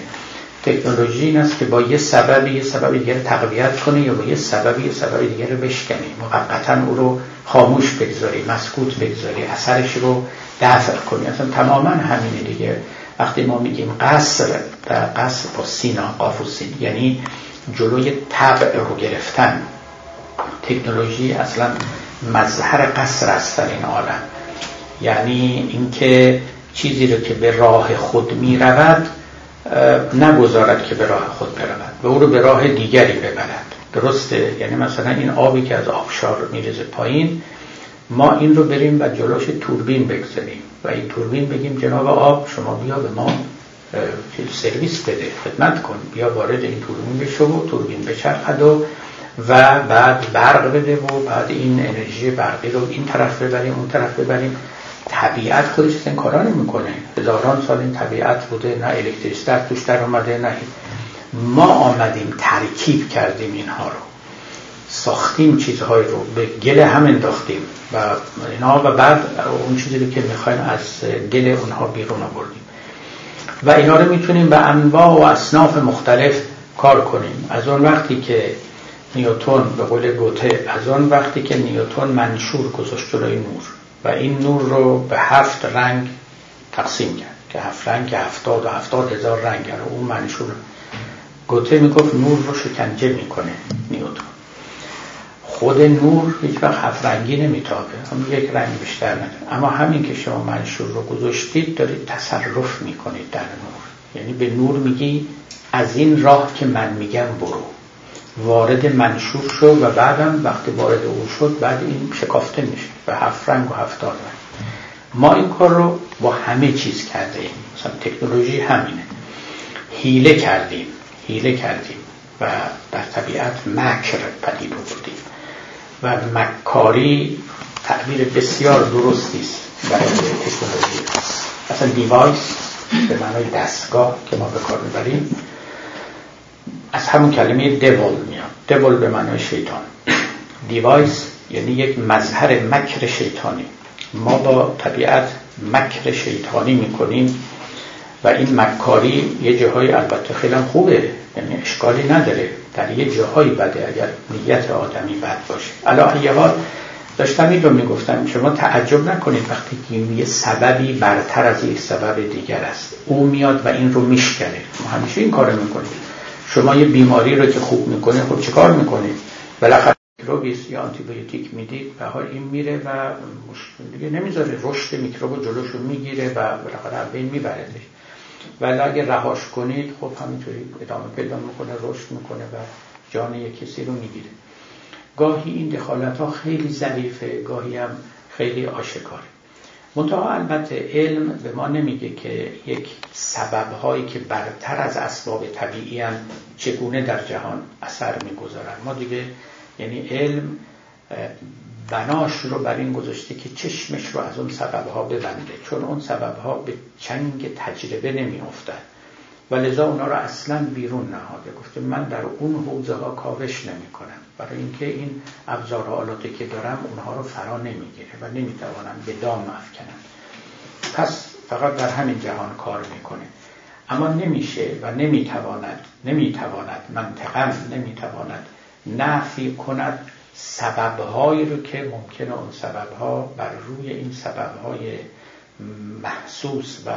تکنولوژی این است که با یه سببی یه سبب دیگر تقویت کنه یا با یه سببی یه سبب دیگر رو بشکنه. موقتا او رو خاموش بگذاری مسکوت بگذاری اثرش رو دفع کنی اصلا تماما همینه دیگه. وقتی ما میگیم قصر در قصر با سینا قاف و سین یعنی جلوی طبع رو گرفتن. تکنولوژی اصلا مظهر قصر است در این عالم. یعنی اینکه چیزی رو که به راه خود می رود نگذارد که به راه خود برود و او رو به راه دیگری ببرد. درسته؟ یعنی مثلا این آبی که از آبشار میرزه پایین ما این رو بریم و جلوش توربین بگذاریم و این توربین بگیم جناب آب شما بیا به ما سرویس بده خدمت کن بیا وارد این توربین بشو و توربین بچرخد و و بعد برق بده و بعد این انرژی برقی رو این طرف ببریم اون طرف ببریم. طبیعت خودش این کارا نمی‌کنه. هزاران سال این طبیعت بوده نه الکتریسیته توش در اومده نه ما آمدیم ترکیب کردیم اینها رو. ساختیم چیزهای رو به گل هم انداختیم. و اینا و بعد اون چیزی رو که می‌خوایم از گل اونها بیرون آوردیم. و اینا رو می‌تونیم به انواع و اصناف مختلف کار کنیم. از اون وقتی که نیوتون به قول گوته از اون وقتی که نیوتون منشور گذاشت جلوی نور. و این نور رو به هفت رنگ تقسیم کرد که هفت رنگ که هفتاد و هفتاد هزار رنگ. رو اون منشور گوته می‌گفت نور رو شکنجه می‌کنه نیوتون خود نور هیچ وقت هفت رنگی نمیتابه. هم یک رنگ بیشتر نداره. اما همین که شما منشور رو گذاشتید دارید تصرف می‌کنید در نور. یعنی به نور میگی از این راه که من میگم برو. وارد منشور شد و بعدم وقتی وارد او شد بعد این شکافته میشه به هفت رنگ و هفتاد رنگ ما این کار رو با همه چیز کرده ایم مثلا تکنولوژی همینه. حیله کردیم حیله کردیم و در طبیعت مکر پدید بودیم و مکاری تعبیر بسیار درستی است برای تکنولوژی. اصلا device به معنای دستگاه که ما به کار می‌بریم از همون کلمه devil میاد. devil به معنای شیطان. device یعنی یک مظهر مکر شیطانی. ما با طبیعت مکر شیطانی می‌کنیم و این مکاری یه جاهای البته خیلی خوبه یعنی اشکالی نداره. در یه جاهایی بده اگر نیت آدمی بد باشه. الا یه داشتم این رو می‌گفتم شما تعجب نکنید وقتی که یه سببی برتر از یک سبب دیگر است. او میاد و این رو میشکنه. ما همیشه این کار می‌کنیم. شما یه بیماری رو که خوب می‌کنه خب چه کار می‌کنید؟ بالاخره میکروبیس یا آنتیبیوتیک می‌دید و این میره و دیگه نمی‌ذاره. رشد میکروب جلوشو می‌گیره و بالاخره بین میبردش ولی اگه رهاش کنید خب همینطوری ادامه پیدا می‌کنه رشد می‌کنه و جان یک کسی رو می‌گیره. گاهی این دخالت ها خیلی ظریفه گاهی هم خیلی آشکاره. منتها البته علم به ما نمیگه که یک سبب هایی که برتر از اسباب طبیعی هم چگونه در جهان اثر می‌گذارن. ما دیگه یعنی علم بناش رو بر این گذاشته که چشمش رو از اون سبب ها ببنده چون اون سبب ها به چنگ تجربه نمی افتد و لذا اونا رو اصلا بیرون نهاده. گفته من در اون حوزه ها کاوش نمی کنم برای اینکه این ابزار آلاتی که دارم اونها رو فرا نمی‌گیره و نمی‌توانم به دام افکنم. پس فقط در همین جهان کار می‌کنه. اما نمیشه و نمی‌تواند نمی‌تواند منطقا نمی‌تواند نفی کند سببهایی رو که ممکنه اون سببها بر روی این سببهای محسوس و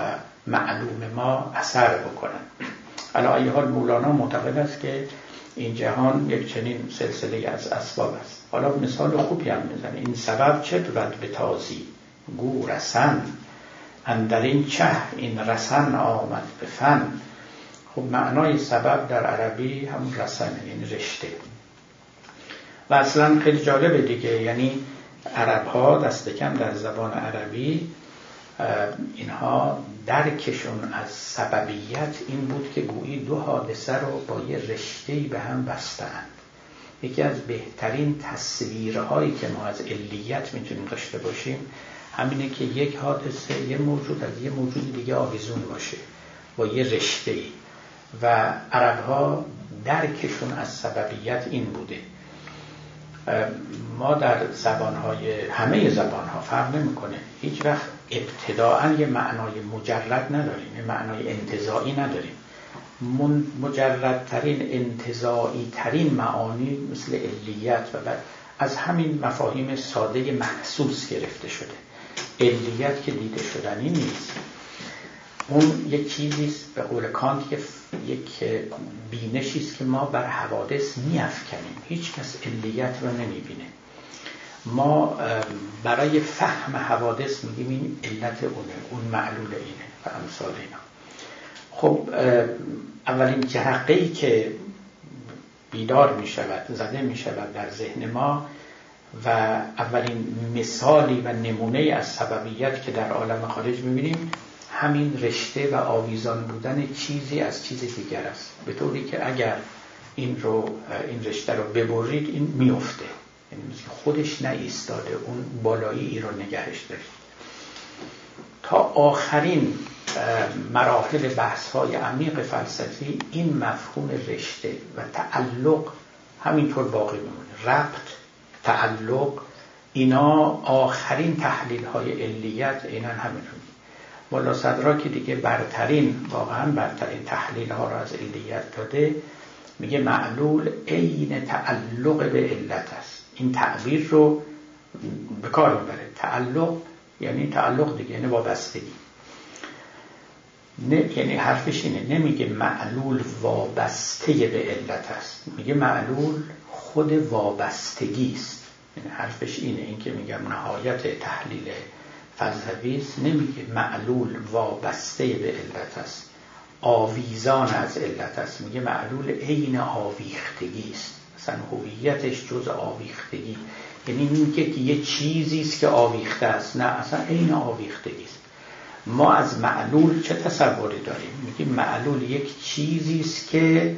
معلوم ما اثر بکنن. علا حال مولانا معتقد است که این جهان یک چنین سلسله از اسباب است. حالا مثال خوبی هم می‌زنه. این سبب چه دورد به تازی؟ گو رسن. اندر این چه این رسن آمد به فن. خب معنای سبب در عربی همون رسنه این یعنی رشته. و اصلا خیلی جالبه دیگه. یعنی عرب ها دست کم در زبان عربی اینها درکشون از سببیت این بود که گویی دو حادثه رو با یه رشتهی به هم بستند یکی از بهترین تصویرهایی که ما از علیت می‌تونیم داشته باشیم همینه که یک حادثه یه موجود از یه موجود دیگه آویزون باشه با یه رشته ای و عرب ها درکشون از سببیت این بوده. ما در زبانهای همه زبانها فرق نمی‌کنه. هیچ وقت ابتداعا یه معنای مجرد نداریم یه معنای انتظایی نداریم. مجردترین انتظایی ترین معانی مثل علیت و بعد از همین مفاهیم ساده محسوس گرفته شده. علیت که دیده شدنی نیست. اون یک چیزی به قول کانت یک بینشی است که ما بر حوادث میافکنیم. هیچ کس علیت رو نمی‌بینه. ما برای فهم حوادث میگیم این علت اونه اون معلول اینه و امثال اینا. خب اولین جهقه ای که بیدار می شود زده می شود در ذهن ما و اولین مثالی و نمونه از سببیت که در عالم خارج می‌بینیم همین رشته و آویزان بودن چیزی از چیز دیگر است. به طوری که اگر این رو این رشته رو ببرید این میفته خودش نایستاده اون بالایی ای رو نگهش دارید تا آخرین مراحل بحث های عمیق فلسفی این مفهوم رشته و تعلق همینطور باقی میمونه. ربط تعلق اینا آخرین تحلیل های علیت اینا همین ملا صدرا که دیگه برترین واقعا برترین تحلیل ها را از علیت داده میگه معلول عین تعلق به علت است. این تعبیر رو به کار می‌بره. تعلق یعنی تعلق دیگه یعنی وابستگی. نه یعنی حرفش اینه. نمیگه معلول وابسته به علت است. میگه معلول خود وابستگی است. یعنی حرفش اینه. این که میگم نهایت تحلیل فلسفی است. نمیگه معلول وابسته به علت است. آویزان از علت است. میگه معلول عین آویختگی است. اصلا هویتش جز آویختگی. یعنی میگه که یه چیزی است که آویخته است. نه اصلا عین آویختگی است. ما از معلول چه تصوری داریم؟ میگه معلول یک چیزی است که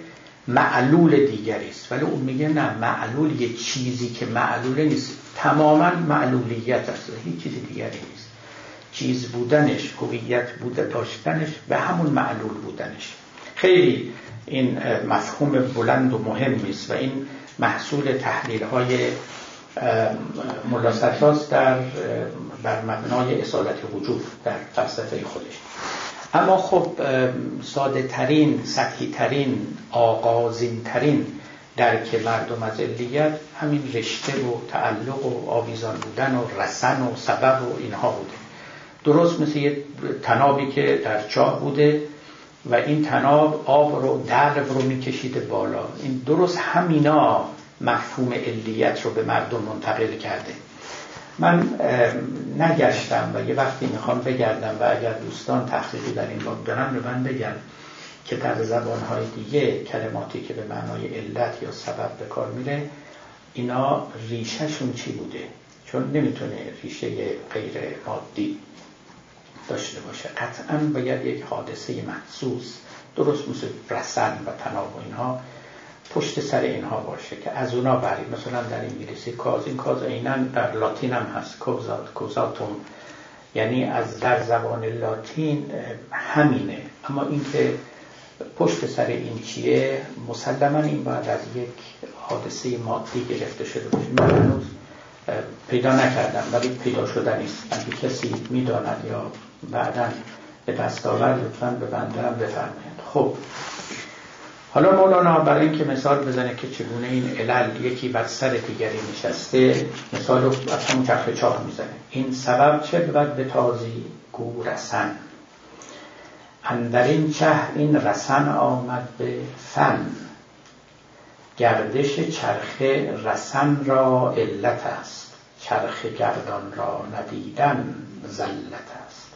معلول دیگری است. ولی اون میگه نه معلول یک چیزی که معلوله نیست. تماما معلولیت است. هیچ چیز دیگری نیست. چیز بودنش هویت بوده داشتنش به همون معلول بودنش. خیلی این مفهوم بلند و مهم است و این محصول تحلیل های در بر مبنای اصالت وجود در فلسفه خودش. اما خب ساده ترین سطحی ترین آغازین ترین درک مردم از علیت همین رشته و تعلق و آویزان بودن و رسن و سبب و اینها بوده. درست مثل یه تنابی که در چاه بوده و این تناب آب رو درب رو میکشیده بالا. این درست همینا مفهوم علیت رو به مردم منتقل کرده. من نگشتم و یه وقتی می‌خوام بگردم و اگر دوستان تحقیقی در این باب دارن به من بگن که در زبانهای دیگه کلماتی که به معنای علت یا سبب به کار میره اینا ریشهشون چی بوده؟ چون نمی‌تونه ریشه غیر مادی داشته باشه. قطعا باید یک حادثه محسوس درست مثل رسن و تناب و اینها پشت سر اینها باشه که از اونا بریم مثلا در انگلیسی کاز این کاز اینا در لاتین هم هست کوزات کوزاتوم یعنی از در زبان لاتین همینه. اما اینکه پشت سر این چیه مسلما این باید از یک حادثه مادی گرفته شده باشه. من هنوز پیدا نکردم ولی پیدا شده نیست. اگه کسی می‌داند یا بعدا به دست آورد لطفا به بنده هم بفرمایید. خب. حالا مولانا برای اینکه مثال بزنه که چگونه این علل یکی بر سر دیگری نشسته مثال رو از همون چرخ چاه می‌زنه. این سبب چه بود؟ به تازی گو رسن. اندر این چه این رسن آمد به فن. گردش چرخ رسن را علت است. چرخ گردان را ندیدن زلت است.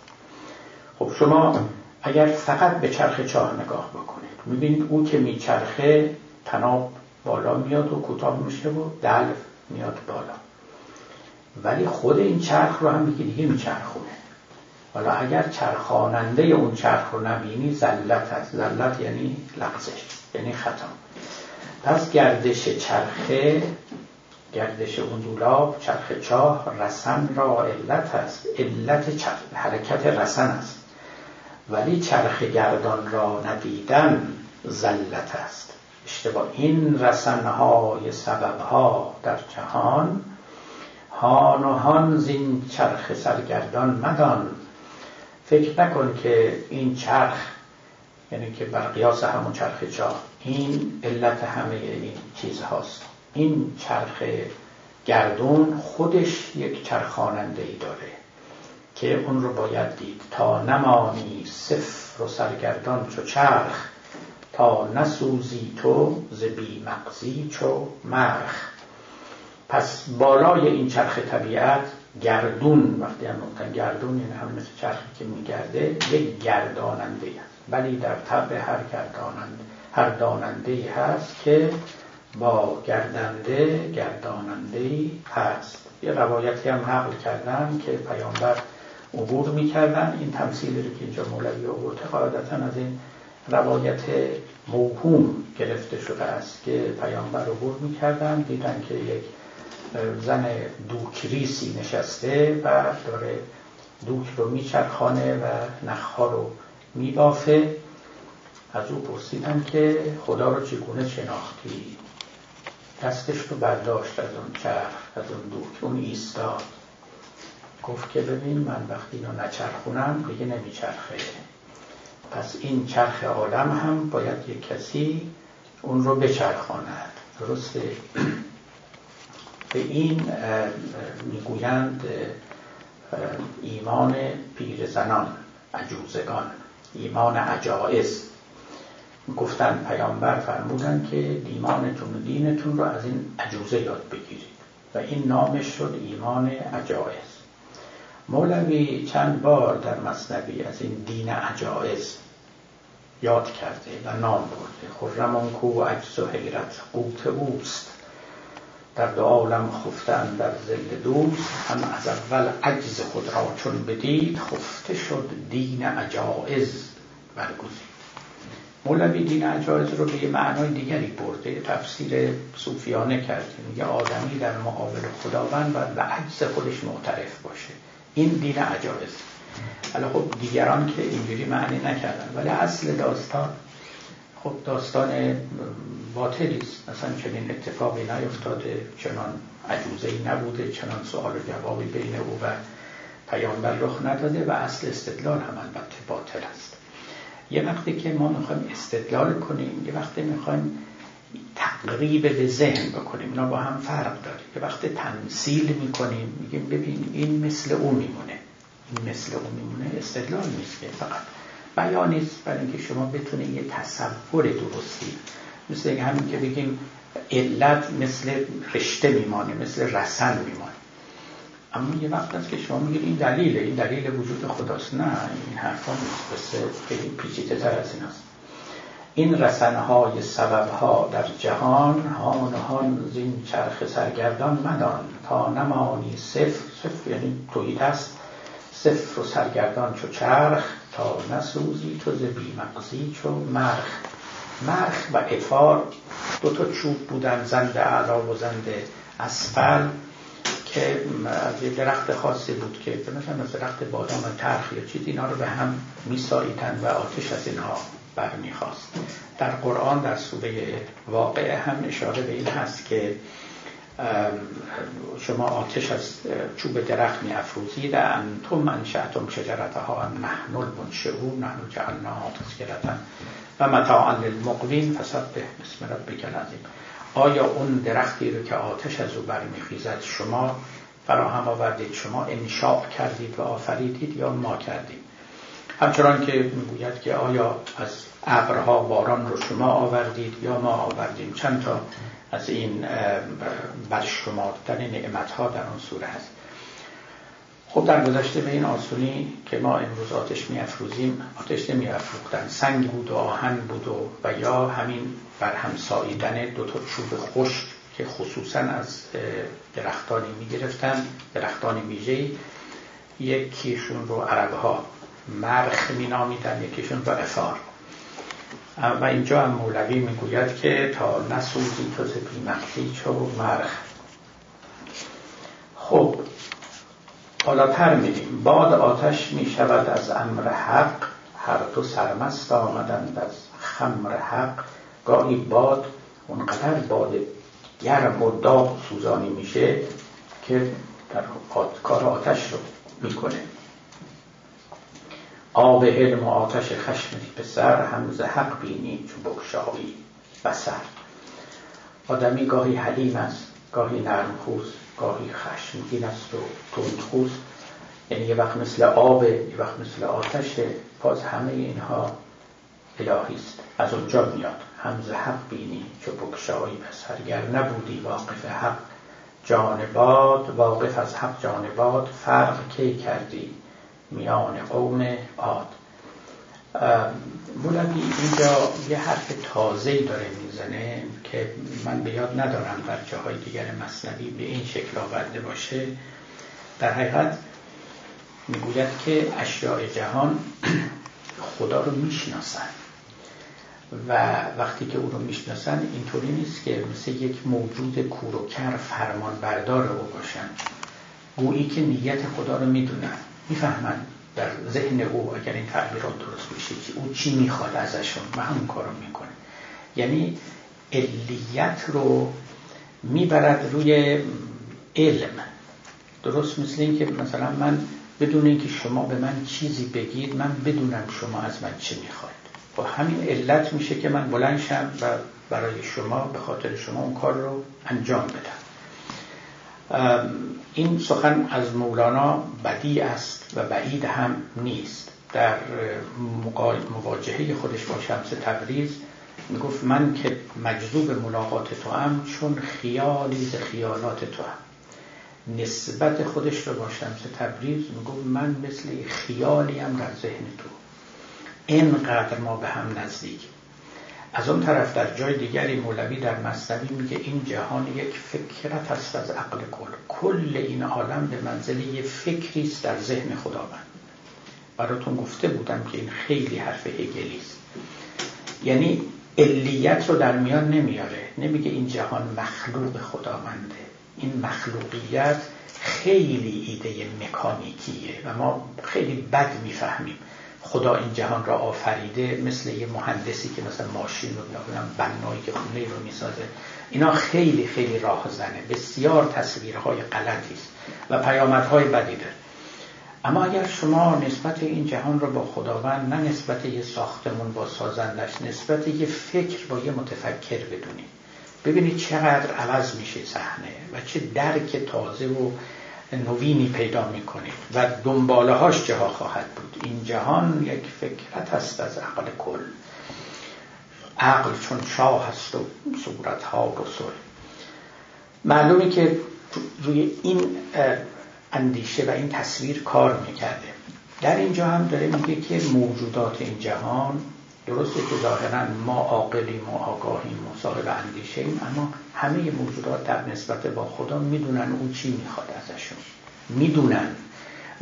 خب شما اگر فقط به چرخ چاه نگاه بکنید می‌بینید او که میچرخه تناب بالا میاد و کوتاه میشه و دل میاد بالا. ولی خود این چرخ رو هم دیگه دیگه میچرخونه حالا اگر چرخاننده اون چرخ رو نبینی زلت هست زلت یعنی لغزش یعنی خطا. پس گردش چرخه گردش اون دولاب چرخ چاه رسن را علت است علت حرکت رسن است. ولی چرخ گردان را ندیدن زلت است. اشتباه. این رسنهای سببها در جهان هان و هان زین چرخ سرگردان مدان. فکر نکن که این چرخ یعنی که بر قیاس همون چرخ چاه این علت همه این چیز هاست این چرخ گردون خودش یک چرخاننده ای داره که اون رو باید دید. تا نمانی صفر و سرگردان چو چرخ تا نسوزی تو ز بی مغزی چو مرخ. پس بالای این چرخ طبیعت گردون وقتی هم نقطه گردون یعنی هم مثل چرخی که میگرده یک گرداننده است. ولی در طبع هر گرداننده. هر داننده هست که با گردنده گرداننده هست. یه روایتی هم حقل کردن که پیامبر عبور می‌کردن. این تمثیلی رو که اینجا مولوی آورده قاعدتا از این روایت موهوم گرفته شده است که پیامبر عبور می‌کردن دیدن که یک زن دوکریسی نشسته و داره دوک رو میچرخانه و نخها رو میبافه. از او پرسیدن که خدا رو چگونه شناختی؟ دستش رو برداشت از اون چرخ از اون ایستاد. گفت که ببین من وقتی اینو نچرخونم دیگه نمیچرخه. پس این چرخ عالم هم باید یک کسی اون رو بچرخاند. درسته؟ به این می‌گویند ایمان پیرزنان عجوزگان ایمان عجائز گفتن پیامبر فرمودن که ایمانتون و دینتون رو از این عجوزه یاد بگیرید و این نامش شد ایمان عجائز مولوی چند بار در مصنبی از این دین عجائز یاد کرده و نام برده. خرم کو عجز و حیرت قوت اوست. در دو عالم خفتن در زل دوست. هم از اول عجز خود را چون بدید خفته شد دین عجائز برگزید. مولوی دین عجایز رو به یه معنای دیگری برده تفسیر صوفیانه کرده. یه آدمی در مقابل خداوند و به عجز خودش معترف باشه. این دین عجایز. حالا خب دیگران که اینجوری معنی نکردن. ولی اصل داستان خب داستان باطلی است. مثلا چنین اتفاقی نیفتاده چنان عجوزه ای نبوده چنان سوال و جوابی بین او و پیامبر رخ نداده و اصل استدلال هم البته باطل است. یه وقتی که ما می‌خوایم استدلال کنیم یه وقتی می‌خوایم تقریب به ذهن بکنیم اینا با هم فرق داره. یه وقتی تمثیل می‌کنیم میگیم ببین این مثل او میمونه. این مثل او میمونه استدلال نیست که فقط بیان نیست. برای اینکه شما بتونید یه تصور درستی مثل همین که بگیم علت مثل رشته میمانه مثل رسن میمانه. اما یه وقت است که شما میگید این دلیله این دلیل وجود خداست. نه این حرفا نیست. خیلی پیچیده تر از این است این رسنهای سببها در جهان هان هان زین چرخ سرگردان مدان. تا نمانی صفر صفر یعنی توحید است. صفر و سرگردان چو چرخ تا نسوزی تو ز بیمغزی چو مرخ. مرخ و افار دو تا چوب بودن زند اعلا و زند اسفل. که از یه درخت خاصی بود که مثلا از درخت بادام ترخ یا چیز اینا رو به هم میساییدن و آتش از اینها برمیخواست در قرآن در سوره واقعه هم اشاره به این هست که شما آتش از چوب درخت می افروزید انتم انشأتم شجرتها ام نحن المنشئون نحن جعلناها تذکرتا و متاعا للمقوین. فسبح بسم ربک العظیم. آیا اون درختی رو که آتش از او برمیخیزد شما فراهم آوردید شما انشاء کردید و آفریدید یا ما کردید همچنان که می‌گوید که آیا از ابرها باران رو شما آوردید یا ما آوردیم؟ چند تا از این برشمردن نعمت ها در آن سوره هست. خب در گذشته به این آسونی که ما امروز آتش می افروزیم آتش نمی افروختن سنگ بود و آهن بود و, و یا همین بر هم ساییدن دو تا چوب خشک که خصوصا از درختانی می گرفتن درختانی ویژه‌ای. یکیشون رو عرب ها مرخ می نامیدن یکیشون رو افار و اینجا هم مولوی می‌گوید که تا نسوزی تو بیمختی چو مرخ. خب حالا تر میریم باد آتش می شود از امر حق. هر دو سرمست آمدند از خمر حق. گاهی باد اونقدر باد گرم و داغ سوزانی میشه که در کار آتش رو می‌کنه. آب علم و آتش خشم پسر هم حق بینی چون بکشایی بسر. آدمی گاهی حلیم است گاهی نرم خوست گاهی خشمگین است و تندخوست. یعنی یه وقت مثل آب یه وقت مثل آتشه باز همه اینها الهی است. از اونجا میاد. همز حق بینی چو بکشایی پس. هرگر نبودی واقف حق جانباد واقف از حق جانباد فرق کی کردی؟ میان قوم عاد. مولوی اینجا یه حرف تازه داره می‌زنه. که من به یاد ندارم در جاهای دیگر مصنوی به این شکل آورده باشه. در حقیقت می‌گوید که اشیاء جهان خدا رو می‌شناسن و وقتی که او رو می‌شناسن اینطوری نیست که مثل یک موجود کور و کر فرمان بردار او باشن. گویی که نیت خدا رو می‌دونن. می‌فهمن در ذهن او اگر این تعبیرات درست بشه که او چی می‌خواد ازشون و همون کار می‌کنه. یعنی علیت رو می‌برد روی علم. درست مثل این که مثلا من بدون اینکه شما به من چیزی بگید من بدونم شما از من چه می‌خواید. با همین علت میشه که من بلند شم و برای شما به خاطر شما اون کار رو انجام بدم. این سخن از مولانا بدی است و بعید هم نیست. در مواجهه خودش با شمس تبریز می‌گفت من که مجذوب ملاقات تو هم چون خیالی ز خیالات تو هم نسبت خودش رو با شمس تبریز می‌گفت من مثل خیالی هم در ذهن تو. اینقدر ما به هم نزدیک. از اون طرف در جای دیگری مولوی در مصنوی میگه این جهان یک فکرت است از عقل کل. کل این عالم به منزل یه فکری است در ذهن خداوند. براتون گفته بودم که این خیلی حرف هگلی یعنی علیت رو در میان نمیاره. نمیگه این جهان مخلوق خداونده. این مخلوقیت خیلی ایده مکانیکیه و ما خیلی بد می‌فهمیم. خدا این جهان را آفریده مثل یه مهندسی که مثلا ماشین رو یا بنایی که خونه رو می‌سازه. اینا خیلی خیلی راه زنه. بسیار تصویرهای غلطی است و پیامدهای بدی داره. اما اگر شما نسبت این جهان رو با خداوند نه نسبت یه ساختمون با سازندش نسبت یه فکر با یه متفکر بدونید ببینید چقدر عوض میشه صحنه و چه درک تازه و نوینی پیدا می‌کنید و دنباله هاش جاها خواهد بود. این جهان یک فکرت هست از عقل کل. عقل چون شاه هست و صورت ها رسول معلومه که روی این اندیشه و این تصویر کار می‌کرده. در اینجا هم داره میگه که موجودات این جهان درسته که ظاهرا ما عاقلیم و آگاهیم و صاحب اندیشه ایم اما همه موجودات در نسبت با خدا می‌دونن او چی می‌خواد ازشون. می‌دونن.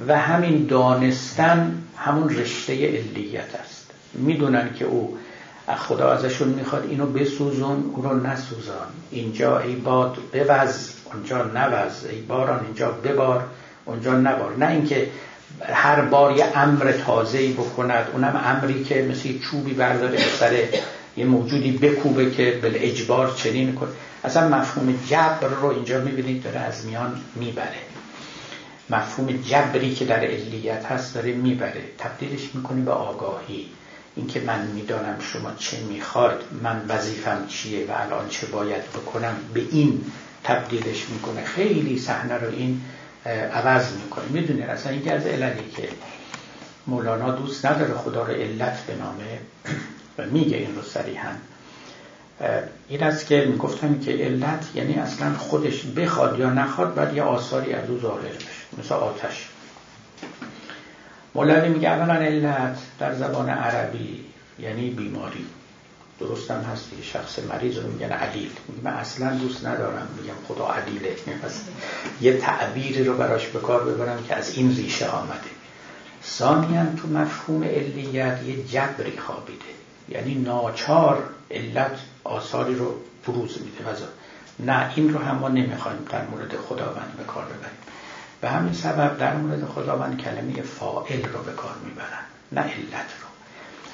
و همین دانستن همون رشته علیت است. می‌دونن که او خدا ازشون می‌خواد اینو بسوزون او رو نسوزان. اینجا ای باد بوز. اونجا نوز ای باران اینجا ببار اونجا نبار. نه اینکه هر بار یه امر تازه‌ای بکند اونم امری که مثل چوبی برداره سر یه موجودی بکوبه که بل اجبار چنین کنه اصلا مفهوم جبر رو اینجا می‌بینید داره از میان می‌بره. مفهوم جبری که در علیت هست داره می‌بره. تبدیلش می‌کنه به آگاهی. اینکه من می‌دانم شما چه می‌خواد من وظیفم چیه و الان چه باید بکنم به این تبدیلش می‌کنه. خیلی صحنه رو این عوض می‌کنه. می‌دونه اصلا اینکه از که مولانا دوست نداره خدا رو علت به نامه و میگه این رو صریحا این است که می‌گفتن که علت یعنی اصلا خودش بخواد یا نخواد باید یه آثاری از او ظاهر بشه مثل آتش. مولوی میگه اولا علت در زبان عربی یعنی بیماری. درستم هست یه شخص مریض رو میگن علیل. من اصلا دوست ندارم میگم خدا علیله. یه تعبیری رو براش به کار ببرم که از این ریشه آمده. ثانیا تو مفهوم علیت یه جبری خوابیده. یعنی ناچار علت آثاری رو بروز میده. وزا. نه این رو هم ما نمی‌خوایم در مورد خداوند به کار ببریم. به همین سبب در مورد خداوند کلمه فائل رو به کار می‌برن. نه علت رو.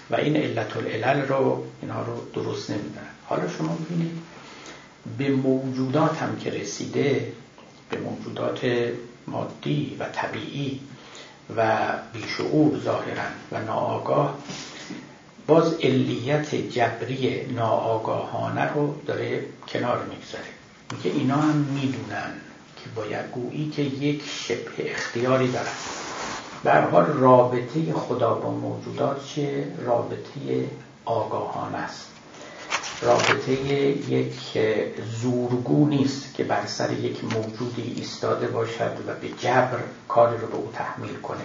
و این علت العلل رو اینها رو درست نمی‌دونن. حالا شما ببینید به موجودات هم که رسیده به موجودات مادی و طبیعی و بیشعور ظاهرا و ناآگاه باز علیت جبری ناآگاهانه رو داره کنار می‌گذاره. میگه اینا هم می‌دونن که باید گویی که یک شبه اختیاری دارن. در حال رابطه خدا با موجودات چه؟ رابطه آگاهان است. رابطه یک زورگو نیست که بر سر یک موجودی ایستاده باشد و به جبر کاری رو به او تحمیل کنه.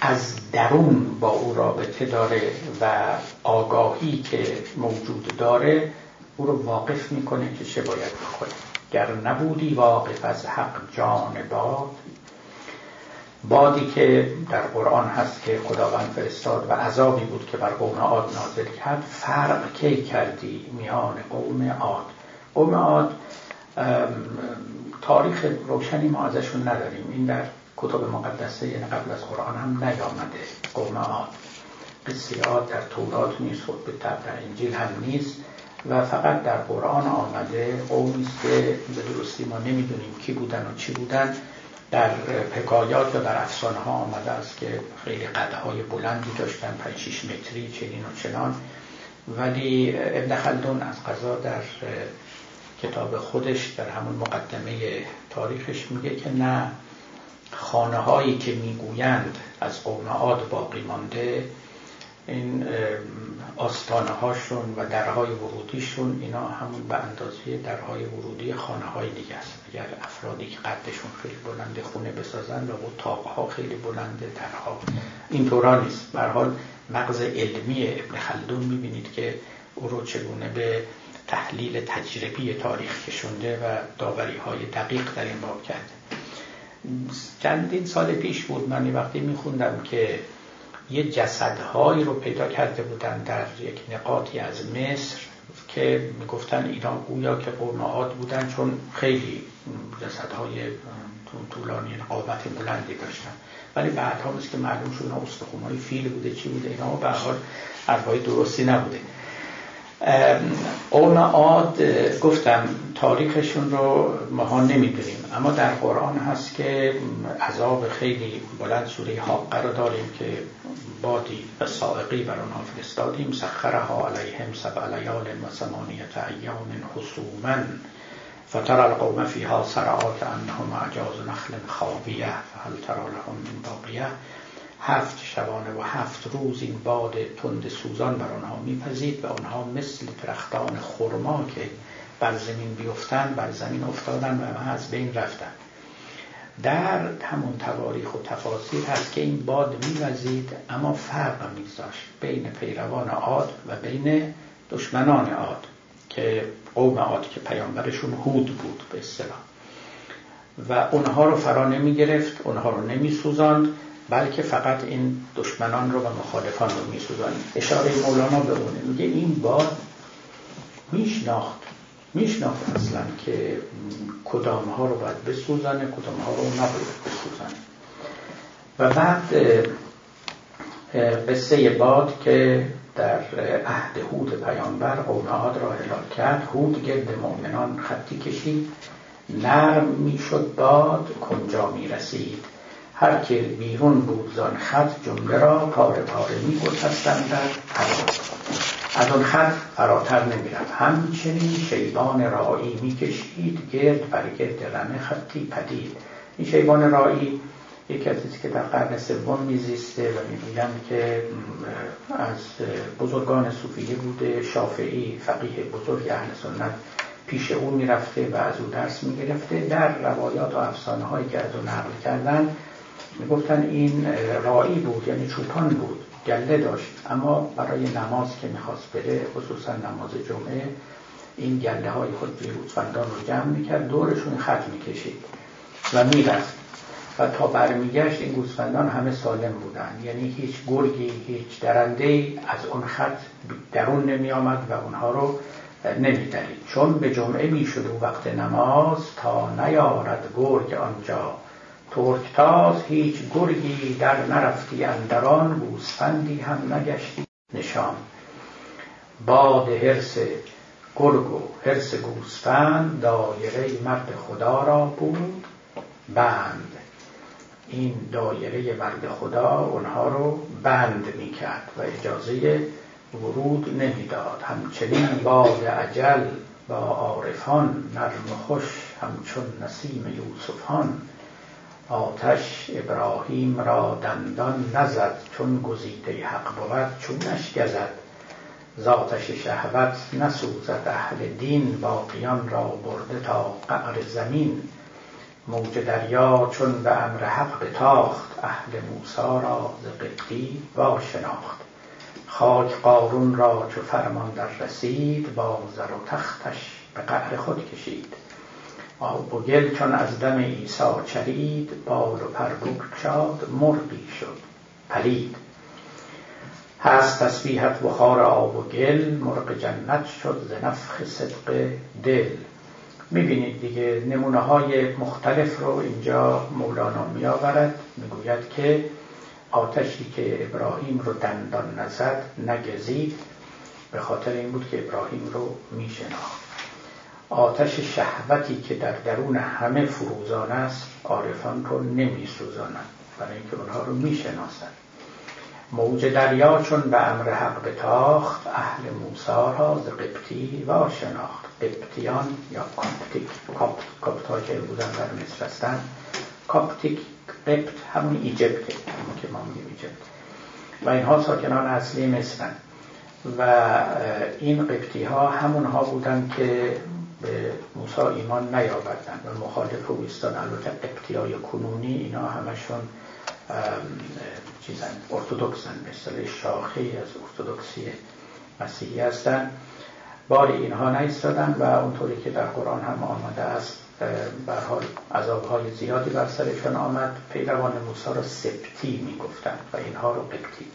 از درون با او رابطه داره و آگاهی که موجود داره او رو واقف می‌کنه که چه باید بکنه گر نبودی واقف از حق جان باد بادی که در قرآن هست که خداوند فرستاد و عذابی بود که بر قوم عاد نازل کرد فرق کی کردی میان قوم عاد؟ قوم عاد تاریخ روشنی ما ازشون نداریم. این در کتب مقدسه یعنی قبل از قرآن هم نیامده قوم عاد. قصه عاد در تورات نیست خود به در انجیل هم نیست و فقط در قرآن آمده قومی است که به درستی ما نمی‌دونیم کی بودن و چی بودن. در حکایات و در افسانه ها آمده است که خیلی قدهای بلندی داشتن 5 6 متری چنین و چنان. ولی ابن خلدون از قضا در کتاب خودش در همون مقدمه تاریخش میگه که نه خانه هایی که می‌گویند از قوم عاد باقی مانده این آستانه هاشون و درهای ورودیشون اینا همون به اندازه درهای ورودی خانه های دیگه است. اگر افرادی که قدشون خیلی بلنده خونه بسازن و با ها خیلی بلنده درها این طورا نیست حال مغز علمی ابن خلدون می‌بینید که او رو چگونه به تحلیل تجربی تاریخ کشونده و داوری های دقیق در این باب کرده چندین سال پیش بود من وقتی میخوندم که یه جسدهایی رو پیدا کرده بودن در یک نقاطی از مصر. که می‌گفتن اینا گویا که قوم عاد بودن چون خیلی جسدهای طولانی قامت بلندی داشتن. ولی بعد هم که معلوم شد اینا استخونهای فیل بوده چی بوده اینا به حال درستی نبوده. قوم عاد گفتم تاریخشون رو ماها نمی‌دونیم. اما در قرآن هست که عذاب خیلی بلند سوره حاقه رو داریم که بادی و سائقی بر آنها فرستادیم. سخرها علیهم سبع لیال و ثمانیت ایام حسوما. فتر القوم فیها سرعات انهم اعجاز نخل خاویه. فهل ترى لهم من باقیه. هفت شبانه و هفت روز این باد تند سوزان بر آنها میپذید و آنها مثل درختان خرما که بر زمین بیفتن بر زمین افتادن و از بین رفتن در همون تواریخ و تفاصیل هست که این باد میوزید اما فرق میذاشت بین پیروان عاد و بین دشمنان عاد که قوم عاد که پیامبرشون هود بود به اصطلاح. و اونها رو فرا نمی گرفت اونها رو نمی بلکه فقط این دشمنان رو و مخالفان رو می سوزاند اشاره مولانا به اونه میگه این باد میشناخت میشناخت اصلا که کدام ها رو باید بسوزنه کدام ها رو نباید بسوزنه و بعد قصه باد که در عهد هود پیامبر قوم را هلاک کرد. هود گرد مؤمنان خطی کشید. نرم می‌شد باد کنجا می رسید هر که بیرون بود زان خط جمله را پاره پاره می در هوا از آن خط فراتر نمی‌رفت همچنین شیبان رایی می‌کشید گرد بر گرد رمه خطی پدید. این شیبان رایی یکی از که در قرن سوم میزیسته و می‌گویند که از بزرگان صوفیه بوده. شافعی فقیه بزرگ اهل سنت پیش او می‌رفته و از او درس می‌گرفته در روایات و افسانه هایی که از او نقل کردن می‌گفتن این رایی بود یعنی چوپان بود گله داشت. اما برای نماز که می‌خواست بره خصوصا نماز جمعه این گله های خود بیروتفندان رو جمع می‌کرد دورشون خط می‌کشید و می‌رفت و تا برمیگشت این گوسفندان همه سالم بودن. یعنی هیچ گرگی هیچ درنده از اون خط درون نمی آمد و اونها رو نمیدرید. چون به جمعه می‌شد و وقت نماز تا نیارد گرگ آنجا. ترکتاز هیچ گرگی در نرفتی اندران گوسفندی هم نگشتی نشان. باد هرس گرگ و هرس گوسفند دایره مرد خدا را بود. بند. این دایره مرد خدا اونها رو بند می‌کرد و اجازه ورود نمی‌داد. همچنین باد عجل با عارفان نرم خوش همچون نسیم یوسفان. آتش ابراهیم را دندان نزد چون گزیده حق بود چون نشگزد ذاتش شهوت نسوزد اهل دین باقیان را برده تا قعر زمین. موج دریا چون به امر حق بتاخت اهل موسا را ز قبطی وا شناخت خاک قارون را چو فرمان در رسید با زر و تختش به قهر خود کشید. آب و گل چون از دم عیسی چرید بال و پر شاد مرغی شد پلید. هست تسبیحت بخار آب و گل مرغ جنت شد ز نفخ صدق دل. می‌بینید دیگه نمونه های مختلف رو اینجا مولانا میآورد می‌گوید که آتشی که ابراهیم رو دندان نزد نگزید به خاطر این بود که ابراهیم رو میشناخت. آتش شهوتی که در درون همه فروزان است عارفان رو نمیسوزانند. برای اینکه اونها رو می‌شناسند. موج دریا چون به امر حق بتاخت اهل موسی را ز قبطی وا شناخت قبطیان یا Coptic. Copt که بودن در مصر هستن. Coptic قبط همون Egypt همون که ما میگیم Egypt. و اینها ساکنان اصلی مصرن. و این قبطی ها همون ها بودن که به موسا ایمان نیاوردن و مخالف او ایستان البته قبطی های کنونی اینا همشون چیزن ارتودکسن مثل شاخه از ارتودکسی مسیحی هستن. بار اینها نیستادن و اونطوری که در قرآن هم آمده است بر حال عذابهای زیادی بر سرشان آمد. پیروان موسی را سپتی می‌گفتند و اینها رو قبطی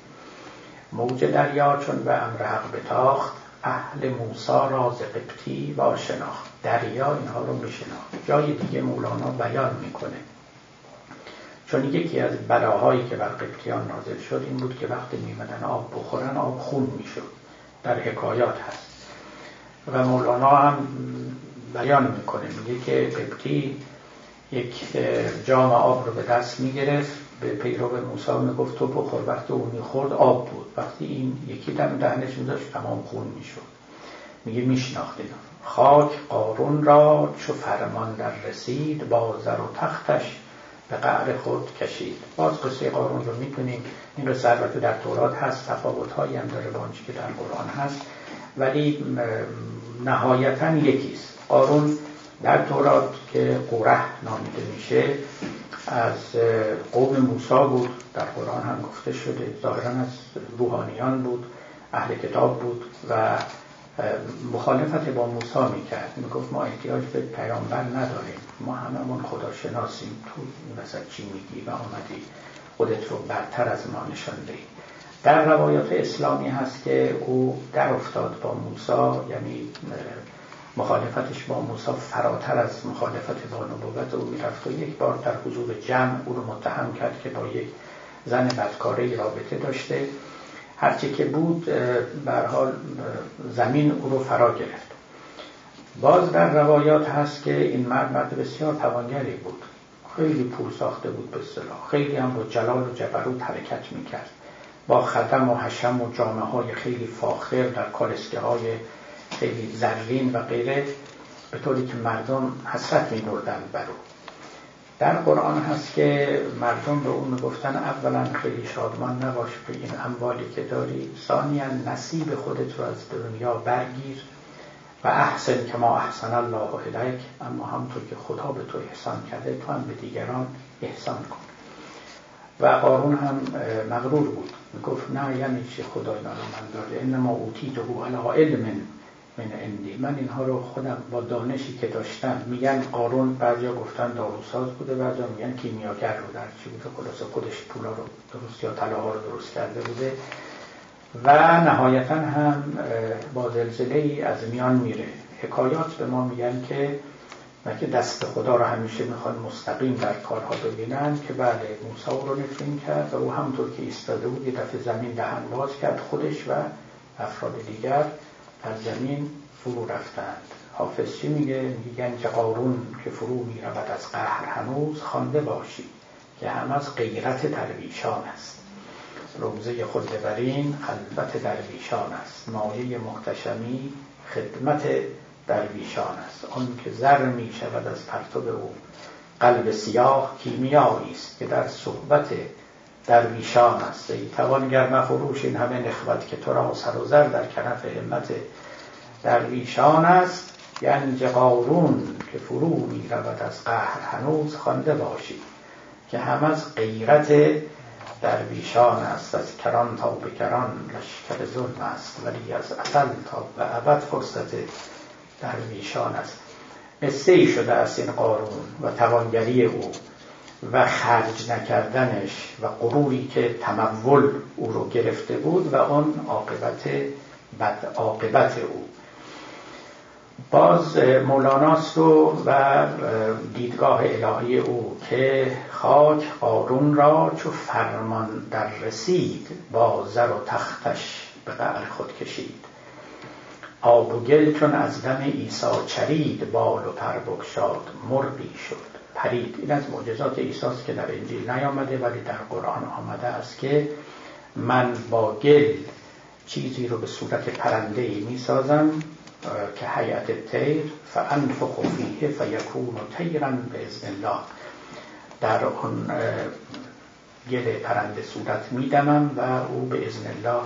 موج دریا چون به امر حق بتاخت. اهل موسا را ز قبطی و شناخت دریا اینها رو میشناخت. جای دیگه مولانا بیان می‌کنه. چون یکی از بلاهایی که بر قبطیان نازل شد این بود که وقتی میمدن آب بخورن آب خون می‌شد. در حکایات هست. و مولانا هم بیان می‌کنه. میگه که قبطی یک جام آب رو به دست می‌گرفت. به پیرو موسی می‌گفت تو بخور. وقتی اون می‌خورد آب بود. وقتی این یکی دم دهنش میداشت تمام خون می‌شد. میگه میشناخت خاک قارون را چو فرمان در رسید با و تختش به قعر خود کشید. باز قصه قارون رو می‌کنیم این رو البته در تورات هست تفاوت هایی هم داره با که در قرآن هست. ولی نهایتا یکیست. قارون در تورات که قره نامیده میشه از قوم موسا بود در قرآن هم گفته شده ظاهرا از روحانیان بود اهل کتاب بود و مخالفت با موسا می‌کرد. می‌گفت ما احتیاج به پیامبر نداریم. ما هممون خدا شناسیم تو وسط چی میگی و آمدی؟ خودت رو برتر از ما نشان دهی. در روایات اسلامی هست که او در افتاد با موسا یعنی مخالفتش با موسی فراتر از مخالفت با نبوت او می‌رفت و یک بار در حضور جمع او رو متهم کرد که با یک زن بدکاره رابطه داشته. هرچی که بود بر حال زمین او رو فرا گرفت. باز در روایات هست که این مرد مرد بسیار توانگری بود. خیلی پول ساخته بود به اصطلاح. خیلی هم با جلال و جبروت حرکت می‌کرد. با خدم و حشم و جامعه های خیلی فاخر در کالسکه های خیلی زرین و غیره به طوری که مردم حسرت می بردن بر او. در قرآن هست که مردم به اون می‌گفتن اولا خیلی شادمان نباش به این اموالی که داری ثانیا نصیب خودت رو از دنیا برگیر و احسن که ما احسن الله الیک. اما همطور که خدا به تو احسان کرده تو هم به دیگران احسان کن. و قارون هم مغرور بود. می‌گفت نه یعنی چه خدای من داره انما اوتیته علی علم. من اندی من اینها رو خودم با دانشی که داشتم میگن قارون بعضیا گفتن داروساز بوده بعضیا میگن کیمیاگر رو در چی بوده. خلاصه خودش پولا رو درست یا طلاها رو درست کرده بوده. و نهایتا هم با زلزله ای از میان میره. حکایات به ما میگن که که دست خدا رو همیشه می‌خوان مستقیم در کارها ببینن که بله موسی رو نفرین کرد و او همطور که ایستاده بود یه دفعه زمین دهن باز کرد خودش و افراد دیگر. در زمین فرو رفتند. حافظ چی میگه؟ میگن که قارون که فرو می‌رود از قهر هنوز خوانده باشی که هم از غیرت درویشان است. روزه خود برین خلوت درویشان است. مایه محتشمی خدمت درویشان است. آن که زر می شود از پرتو او. قلب سیاه کیمیایی است که در صحبت درویشان است. ای توانگر مخروش این همه نخوت که تو را سر و زر در کنف همت درویشان است. گنج قارون که فرو می از قهر هنوز خوانده باشی که هم از غیرت درویشان است. از کران تا به کران لشکر ظلم است. ولی از اصل تا به ابد فرصت درویشان است. قصه شده است این قارون و توانگری او. و خرج نکردنش و غروری که تمول او رو گرفته بود و آن عاقبت بد عاقبت او. باز مولاناست و, و دیدگاه الهی او که خاک قارون را چو فرمان در رسید با زر و تختش به قعر خود کشید. آب و گل چون از دم ایسا چرید بال و پر بگشاد مرغی شد. پرید. این از معجزات ایساست که در انجیل نیامده ولی در قرآن آمده است که من با گل چیزی رو به صورت پرنده ای می سازم که حیات تیر فانفخ فیه فیکون تیرا به ازن الله. در اون گل پرنده صورت میدمم و او به ازن الله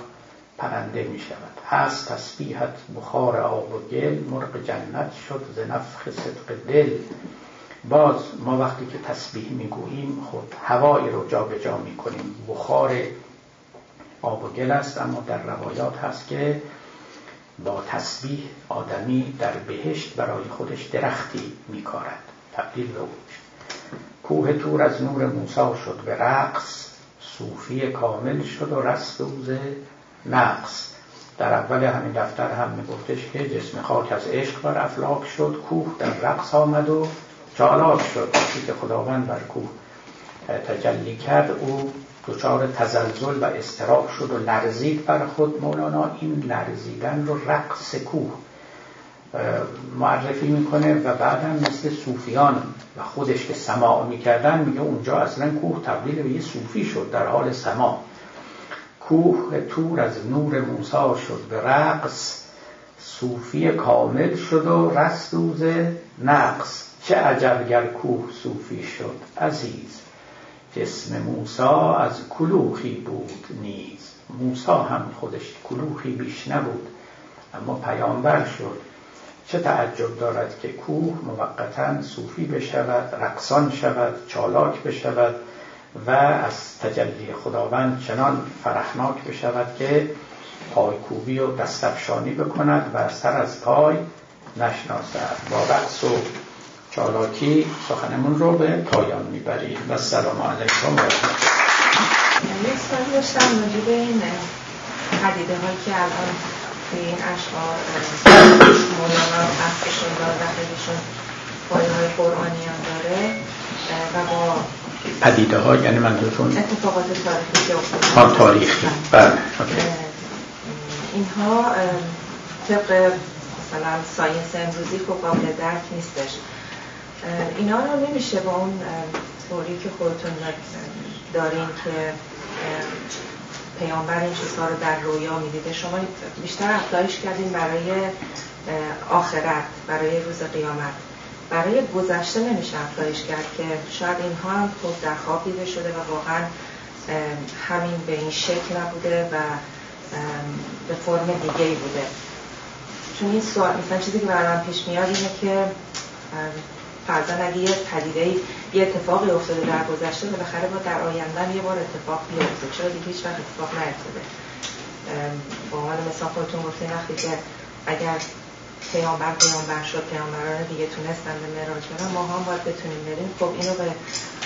پرنده می شود هست تسبیحت بخار آب و گل مرغ جنت شد ز نفخ صدق دل. باز ما وقتی که تسبیح می‌گوییم خود هوایی رو جابجا جا می کنیم بخار آب و گل است اما در روایات هست که با تسبیح آدمی در بهشت برای خودش درختی میکارد. تبدیل به کوه تور از نور موسا شد به رقص صوفی کامل شد و رست اوز نقص. در اول همین دفتر هم میگفتش که جسم خاک از عشق بر افلاک شد کوه در رقص آمد و چالاک شد. وقتی که خداوند بر کوه. تجلی کرد. او دچار تزلزل و استراق شد و لرزید بر خود. مولانا این لرزیدن رو رقص کوه. معرفی می‌کنه و بعدم مثل صوفیان و خودش که سماع می‌کردن میگه اونجا اصلا کوه تبدیل به یه صوفی شد در حال سماع. کوه تور از نور موسا شد به رقص. صوفی کامل شد و رستوز نقص. چه عجب گر کوه صوفی شد عزیز. جسم موسا از کلوخی بود نیز. موسا هم خودش کلوخی بیش نبود اما پیامبر شد. چه تعجب دارد که کوه موقتا صوفی بشود رقصان شود چالاک بشود و از تجلی خداوند چنان فرحناک بشود که پایکوبی و دستفشانی بکند و سر از پای نشناسد. با رقص و چالاکی سخنمون رو به پایان می‌بریم و سلام علیکم. و یک سال داشتم راجب این پدیده هایی که الان توی این اشعار مولانا اصلشون داره و خیلیشون پایه های قرآنی هم داره و با پدیده ها یعنی منظورتون اتفاقات تاریخی که افتاده. تاریخی. بله. اینها طبق مثلا science امروزی خب قابل درک نیستش. اینا رو نمیشه با اون طوری که خودتون دارین که پیامبر این چیزها رو در رویا می‌دیده. شما بیشتر apply ش کردین برای آخرت برای روز قیامت. برای گذشته نمیشه apply ش کرد که شاید اینها هم خود در خواب دیده شده و واقعا همین به این شکل نبوده و به فرم دیگه بوده. چون این سوال مثلا چیزی که برام پیش میاد اینه که فرضاً اگه یه پدیده یه اتفاقی افتاده در گذشته بالاخره با در آینده یه بار اتفاق بیفته چرا دیگه هیچ وقت اتفاق نیفتاده؟ با عنوان مثال خودتون گفتین وقتی که اگر پیامبر پیامبر شد پیامبران دیگه تونستن به معراج برن ما هم باید بتونیم بریم. خب اینو به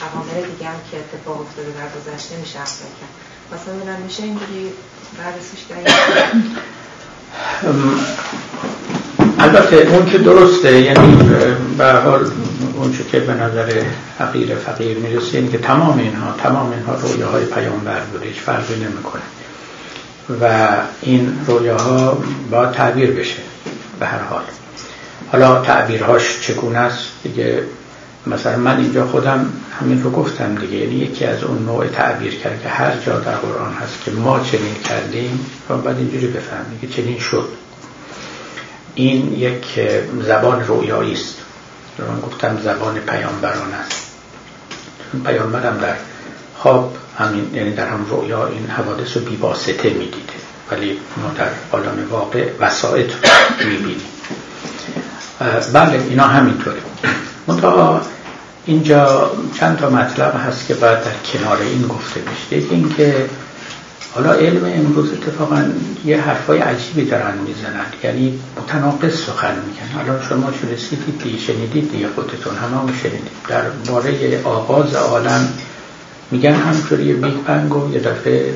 عوامل دیگه هم که اتفاق افتاده در گذشته میشه افزا کرد. مثلا میشه اینجوری بررسیش البته اون که درسته یعنی به حال اون که به نظر حقیر فقیر می‌رسه یعنی که تمام اینها تمام اینها رویاهای پیامبر بوده هیچ فرقی نمی‌کنه. و این رویاها با تعبیر بشه به هر حال. حالا تعبیرهاش چگونه است؟ دیگه مثلا من اینجا خودم همین رو گفتم دیگه. یعنی یکی از اون نوع تعبیر کرد که هر جا در قرآن هست که ما چنین کردیم و بعد اینجوری بفهمیم که چنین شد. این یک زبان رویایی است. من گفتم زبان پیامبران است. پیامبرم در خواب همین یعنی در هم رویا این حوادث رو بیواسطه می‌دیده. ولی ما در عالم واقع وسایط می‌بینیم. بله اینا همینطوره. منتها اینجا چند تا مطلب هست که باید در کنار این گفته بشه یکی اینکه حالا علم امروز اتفاقا یه حرفای عجیبی دارن می‌زنن. یعنی متناقض سخن میگن. حالا شما چون رسیدید دی شنیدید دیگه خودتون؟ همه شنیدید. در باره آغاز عالم میگن همینطوری Big Bang و یه دفعه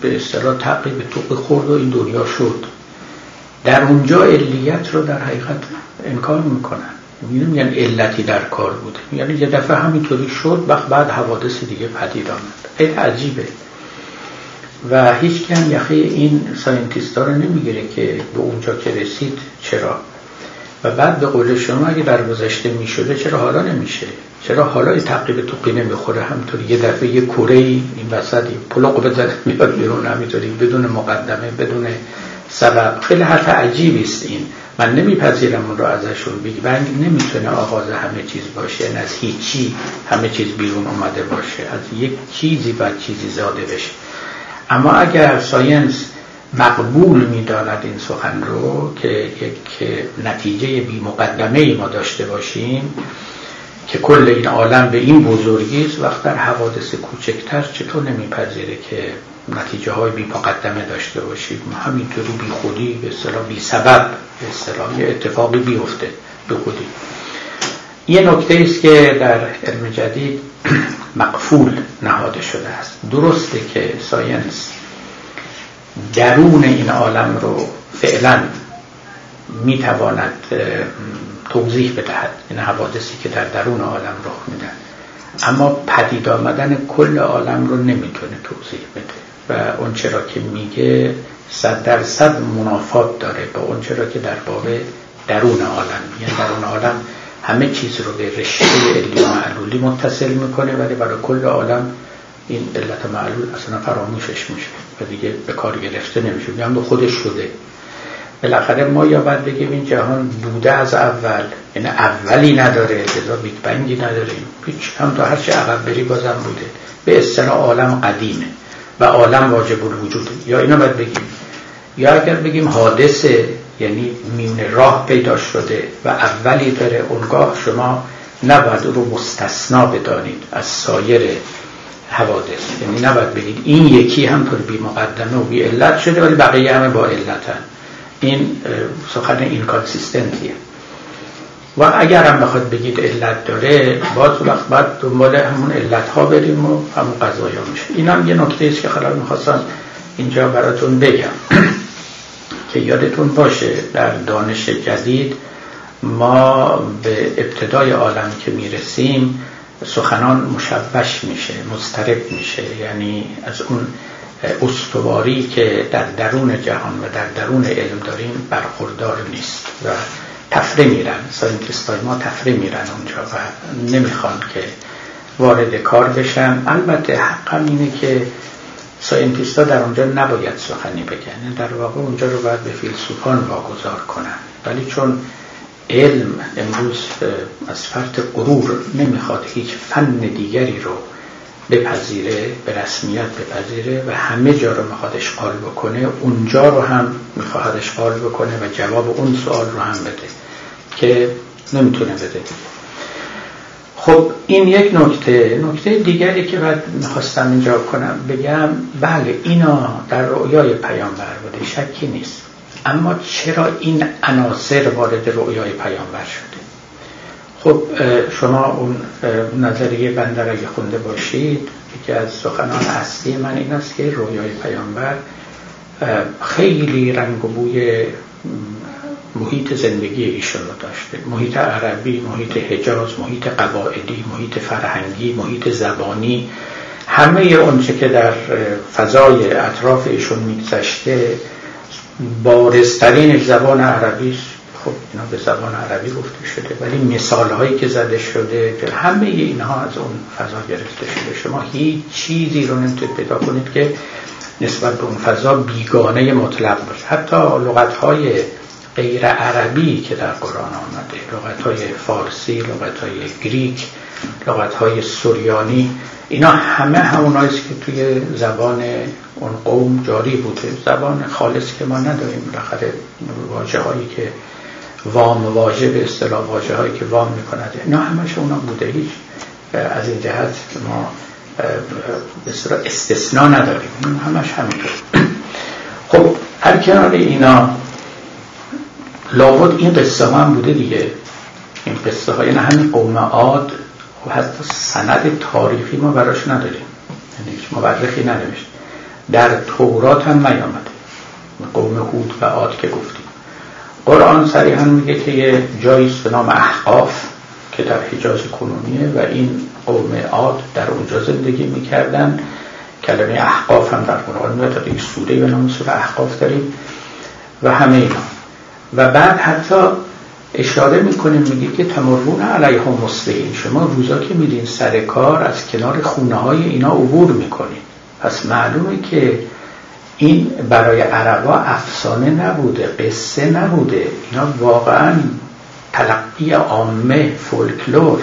به اصطلاح تقی به توق خورد و این دنیا شد. در اونجا علیت رو در حقیقت انکار می‌کنن. میگن علتی در کار نبوده. یعنی یه دفعه همینطوری شد و بعد حوادث دیگه پدید آمد. خیلی عجیبه. و هیچ کس یقه این scientist ها رو نمی‌گیره که به اونجا که رسید چرا. و بعد به قول شما اگه در گذشته می‌شده چرا حالا نمیشه؟ چرا حالا تقی به توقی نمی‌خوره؟ همینطوری یه دفعه یه کره این وسط پلق بزنه میاد بیرون همینطوری بدون مقدمه بدون سبب. خیلی حرف عجیبی است این. من نمیپذیرم اون رو ازشون Big Bang نمی‌تونه آغاز همه چیز باشه از هیچی همه چیز بیرون اومده باشه. از یک چیزی بعد چیزی زاده بشه. اما اگر science مقبول می‌داند این سخن رو که یک نتیجه بی مقدمه ای ما داشته باشیم که کل این عالم به این بزرگی است وقت در حوادث کوچکتر چطور نمیپذیره که نتیجه های بی مقدمه داشته باشیم؟ همینطوری بی خودی به اصطلاح بی سبب به اصطلاح یه اتفاقی بیفته به خودی. یه نکته است که در علم جدید مغفول نهاده شده است. درسته که science درون این عالم رو فعلا می‌تواند توضیح بدهد این حوادثی که در درون عالم رخ میدن اما پدید آمدن کل عالم رو نمی‌تونه توضیح بده. و اون چرا که میگه صد درصد منافات داره با اون چرا که در باب درون عالم یعنی درون عالم همه چیز رو به رشته علی و معلولی متصل می‌کنه ولی برای کل عالم این علت معلول اصلا فراموشش میشه و دیگه به کار گرفته نمیشه. میگم به خودش شده. بالاخره ما یا باید بگیم این جهان بوده از اول. یعنی اولی نداره لذا بیگ بنگی نداریم هیچ هم تا هرچی عقب بری بازم بوده. به اصطلاح عالم قدیمه و عالم واجب الوجوده یا اینا باید بگیم. یا اگر بگیم حادثه یعنی میون راه پیدا شده و اولی داره اونگاه شما نباید رو مستثنا بدانید از سایر حوادث. یعنی نباید بگید این یکی هم پر بی مقدمه و بی علت شده ولی بقیه همه با علتن. این سخن اینکانسیستنتیه و اگر هم بخواد بگید علت داره باز وقت بعد دنبال همون علت ها بریم و همون قضایا میشه. این هم یه نکته است که خلال می‌خواستم اینجا براتون بگم. که یادتون باشه در دانش جدید ما به ابتدای عالم که می‌رسیم سخنان مشوش میشه مضطرب میشه. یعنی از اون استواری که در درون جهان و در درون علم داریم برخوردار نیست و طفره میرن. scientist های ما طفره میرن اونجا و نمی‌خوان که وارد کار بشن. البته حقم اینه که scientist ها در اونجا نباید سخنی بگن. در واقع اونجا رو باید به فیلسوفان واگذار کنن. ولی چون علم امروز از فرط غرور نمی‌خواد هیچ فن دیگری رو بپذیره به رسمیت بپذیره و همه جا رو می‌خواد اشغال بکنه اونجا رو هم می‌خواد اشغال بکنه و جواب اون سوال رو هم بده که نمی‌تونه بده. خب این یک نکته نکته دیگری که باید می‌خواستم اینجا کنم بگم بله اینا در رؤیای پیامبر بوده شکی نیست. اما چرا این عناصر وارد رؤیای پیامبر شده؟ خب شما اون نظریه بنده را خونده باشید یکی از سخنان اصلی من این است که رویای پیامبر خیلی رنگ و بوی محیط زندگی ایشون رو داشته. محیط عربی محیط حجاز محیط قواعدی محیط فرهنگی محیط زبانی. همه اونچه که در فضای اطراف ایشون میگذشته بارزترین زبان عربی خب اینا به زبان عربی گفته شده ولی مثال هایی که زده شده که همه اینها از اون فضا گرفته شده. شما هیچ چیزی رو نمی‌تونید پیدا کنید که نسبت به اون فضا بیگانه مطلق باشه. حتی لغت های غیر عربی که در قرآن آمده. لغت های فارسی لغت های گریک لغت های سوریانی اینا همه هموناییست که توی زبان اون قوم جاری بوده. زبان خالص که ما نداریم. بالاخره واجه هایی که وام واژه به اصطلاح واژه هایی که وام می‌کند. اینا همش اونا بوده. هیچ از این جهت ما به استثناء نداریم. همش همینطور. خب هر کنار اینا لابد این قصه هم بوده دیگه. این قصه های نه همین قوم عاد و حتی سند تاریخی ما براش نداریم. یعنی مورخی ننوشت. در تورات هم نیامده. قوم هود و عاد که گفتیم. قرآن صریحا میگه که یه جاییست به نام احقاف که در حجاز کنونیه و این قوم عاد در اونجا زندگی می‌کردن. کلمه احقاف هم در قرآن میاد تا یک سوره به نام سوره احقاف داریم. و همه اینا. و بعد حتی اشاره می‌کنیم میگه که تمرون علیهم مصبحین. شما روزا که میرین سر کار از کنار خونه های اینا عبور می‌کنین. پس معلومه که این برای عربا افسانه نبوده قصه نبوده. اینا واقعا تلقی عامه فولکلور.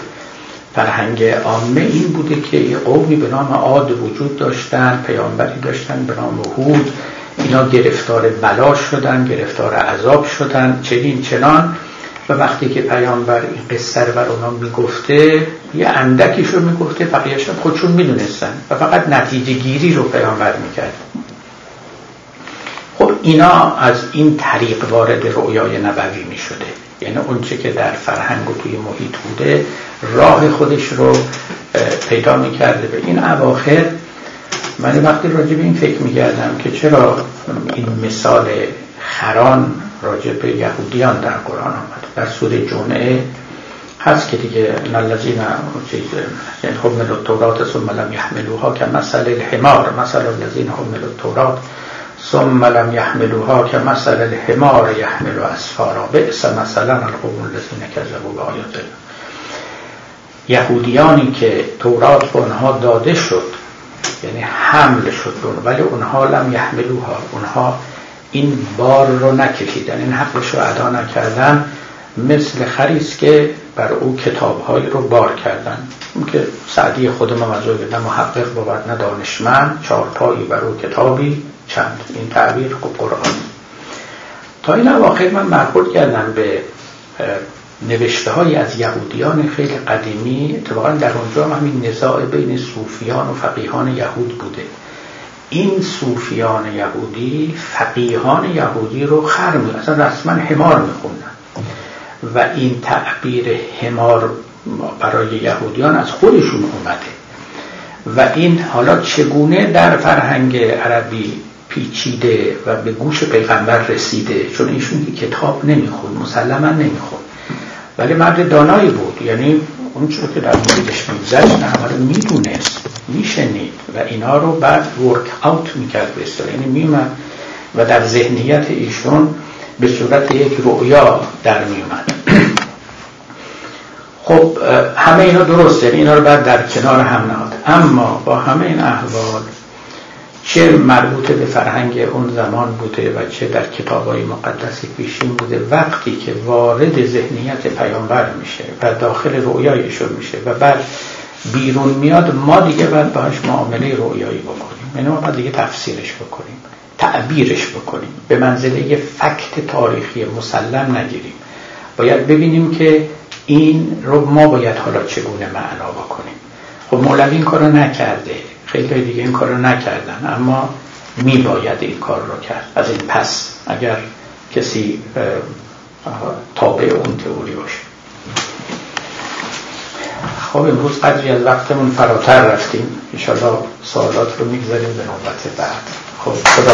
فرهنگ عامه این بوده که یه قومی به نام عاد وجود داشتن پیامبری داشتن به نام هود. اینا گرفتار بلا شدن گرفتار عذاب شدن چنین چنان. و وقتی که پیامبر این قصه رو بر اونا می‌گفته یه اندکیش رو می‌گفته بقیهش خودشون می‌دونستن و فقط نتیجه گیری رو پیامبر می‌کرد. خب اینا از این طریق وارد رویای نبوی می‌شده. یعنی اونچه که در فرهنگ و توی محیط بوده راه خودش رو پیدا می‌کرده. به این اواخر من وقتی راجع به این فکر می‌کردم که چرا این مثال خران راجع به یهودیان در قرآن آمد در سوره جمعه هست که دیگه نلزین چیز یعنی حمل التورات ثم لم یحملوها که مثل الحمار مثل الذین حمل التورات ثم لم یحملوها که مثل الحمار یحمل اسفارا. بئس مثلا القوم الذین کذبوا بآیات یهودیانی که تورات به اونها داده شد یعنی حمل شد ولی اونها لم یحملوها. اونها این بار رو نکشیدن این حقش رو ادا نکردن مثل خریست که بر او کتابهایی رو بار کردن. اون که سعدی خود ما نه محقق بود نه دانشمند چارپایی بر او کتابی چند. این تعبیر قرآن. تا این اواخر من برخورد کردم به نوشته های از یهودیان خیلی قدیمی اتفاقا در اونجا همین نزاع بین صوفیان و فقیهان یهود بوده. این صوفیان یهودی فقیهان یهودی رو خر می اصلا رسما حمار میخوندن و این تعبیر حمار برای یهودیان از خودشون اومده. و این حالا چگونه در فرهنگ عربی پیچیده و به گوش پیغمبر رسیده؟ چون ایشون کتاب نمی‌خوند مسلما نمی‌خوند. ولی مرد دانایی بود. یعنی اون چون که در موردش میگذشت همه رو می‌دونست میشنید و اینا رو بعد ورک آوت می‌کرد به یعنی میومد و در ذهنیت ایشون به صورت یک رؤیا در میومد خب همه اینا درسته. یعنی اینا رو بعد در کنار هم نهاد. اما با همه این احوال چه مربوط به فرهنگ اون زمان بوده و چه در کتاب های مقدسی پیشین بوده وقتی که وارد ذهنیت پیامبر میشه و داخل رویایشون میشه و بعد بیرون میاد ما دیگه باید باش معامله رویایی بکنیم. یعنی ما باید دیگه تفسیرش بکنیم تعبیرش بکنیم. به منزله یه فکت تاریخی مسلم نگیریم. باید ببینیم که این رو ما باید حالا چگونه معنا بکنیم. خب مولوی این کارو نکرده. خیلی دیگه این کارو نکردن. اما می باید این کار رو کرد. از این پس اگر کسی تابع اون تئوری باشه. خب امروز قدری از وقتمون فراتر رفتیم. انشاءالله سوالات رو می‌گذاریم به نوبت بعد. خب خدا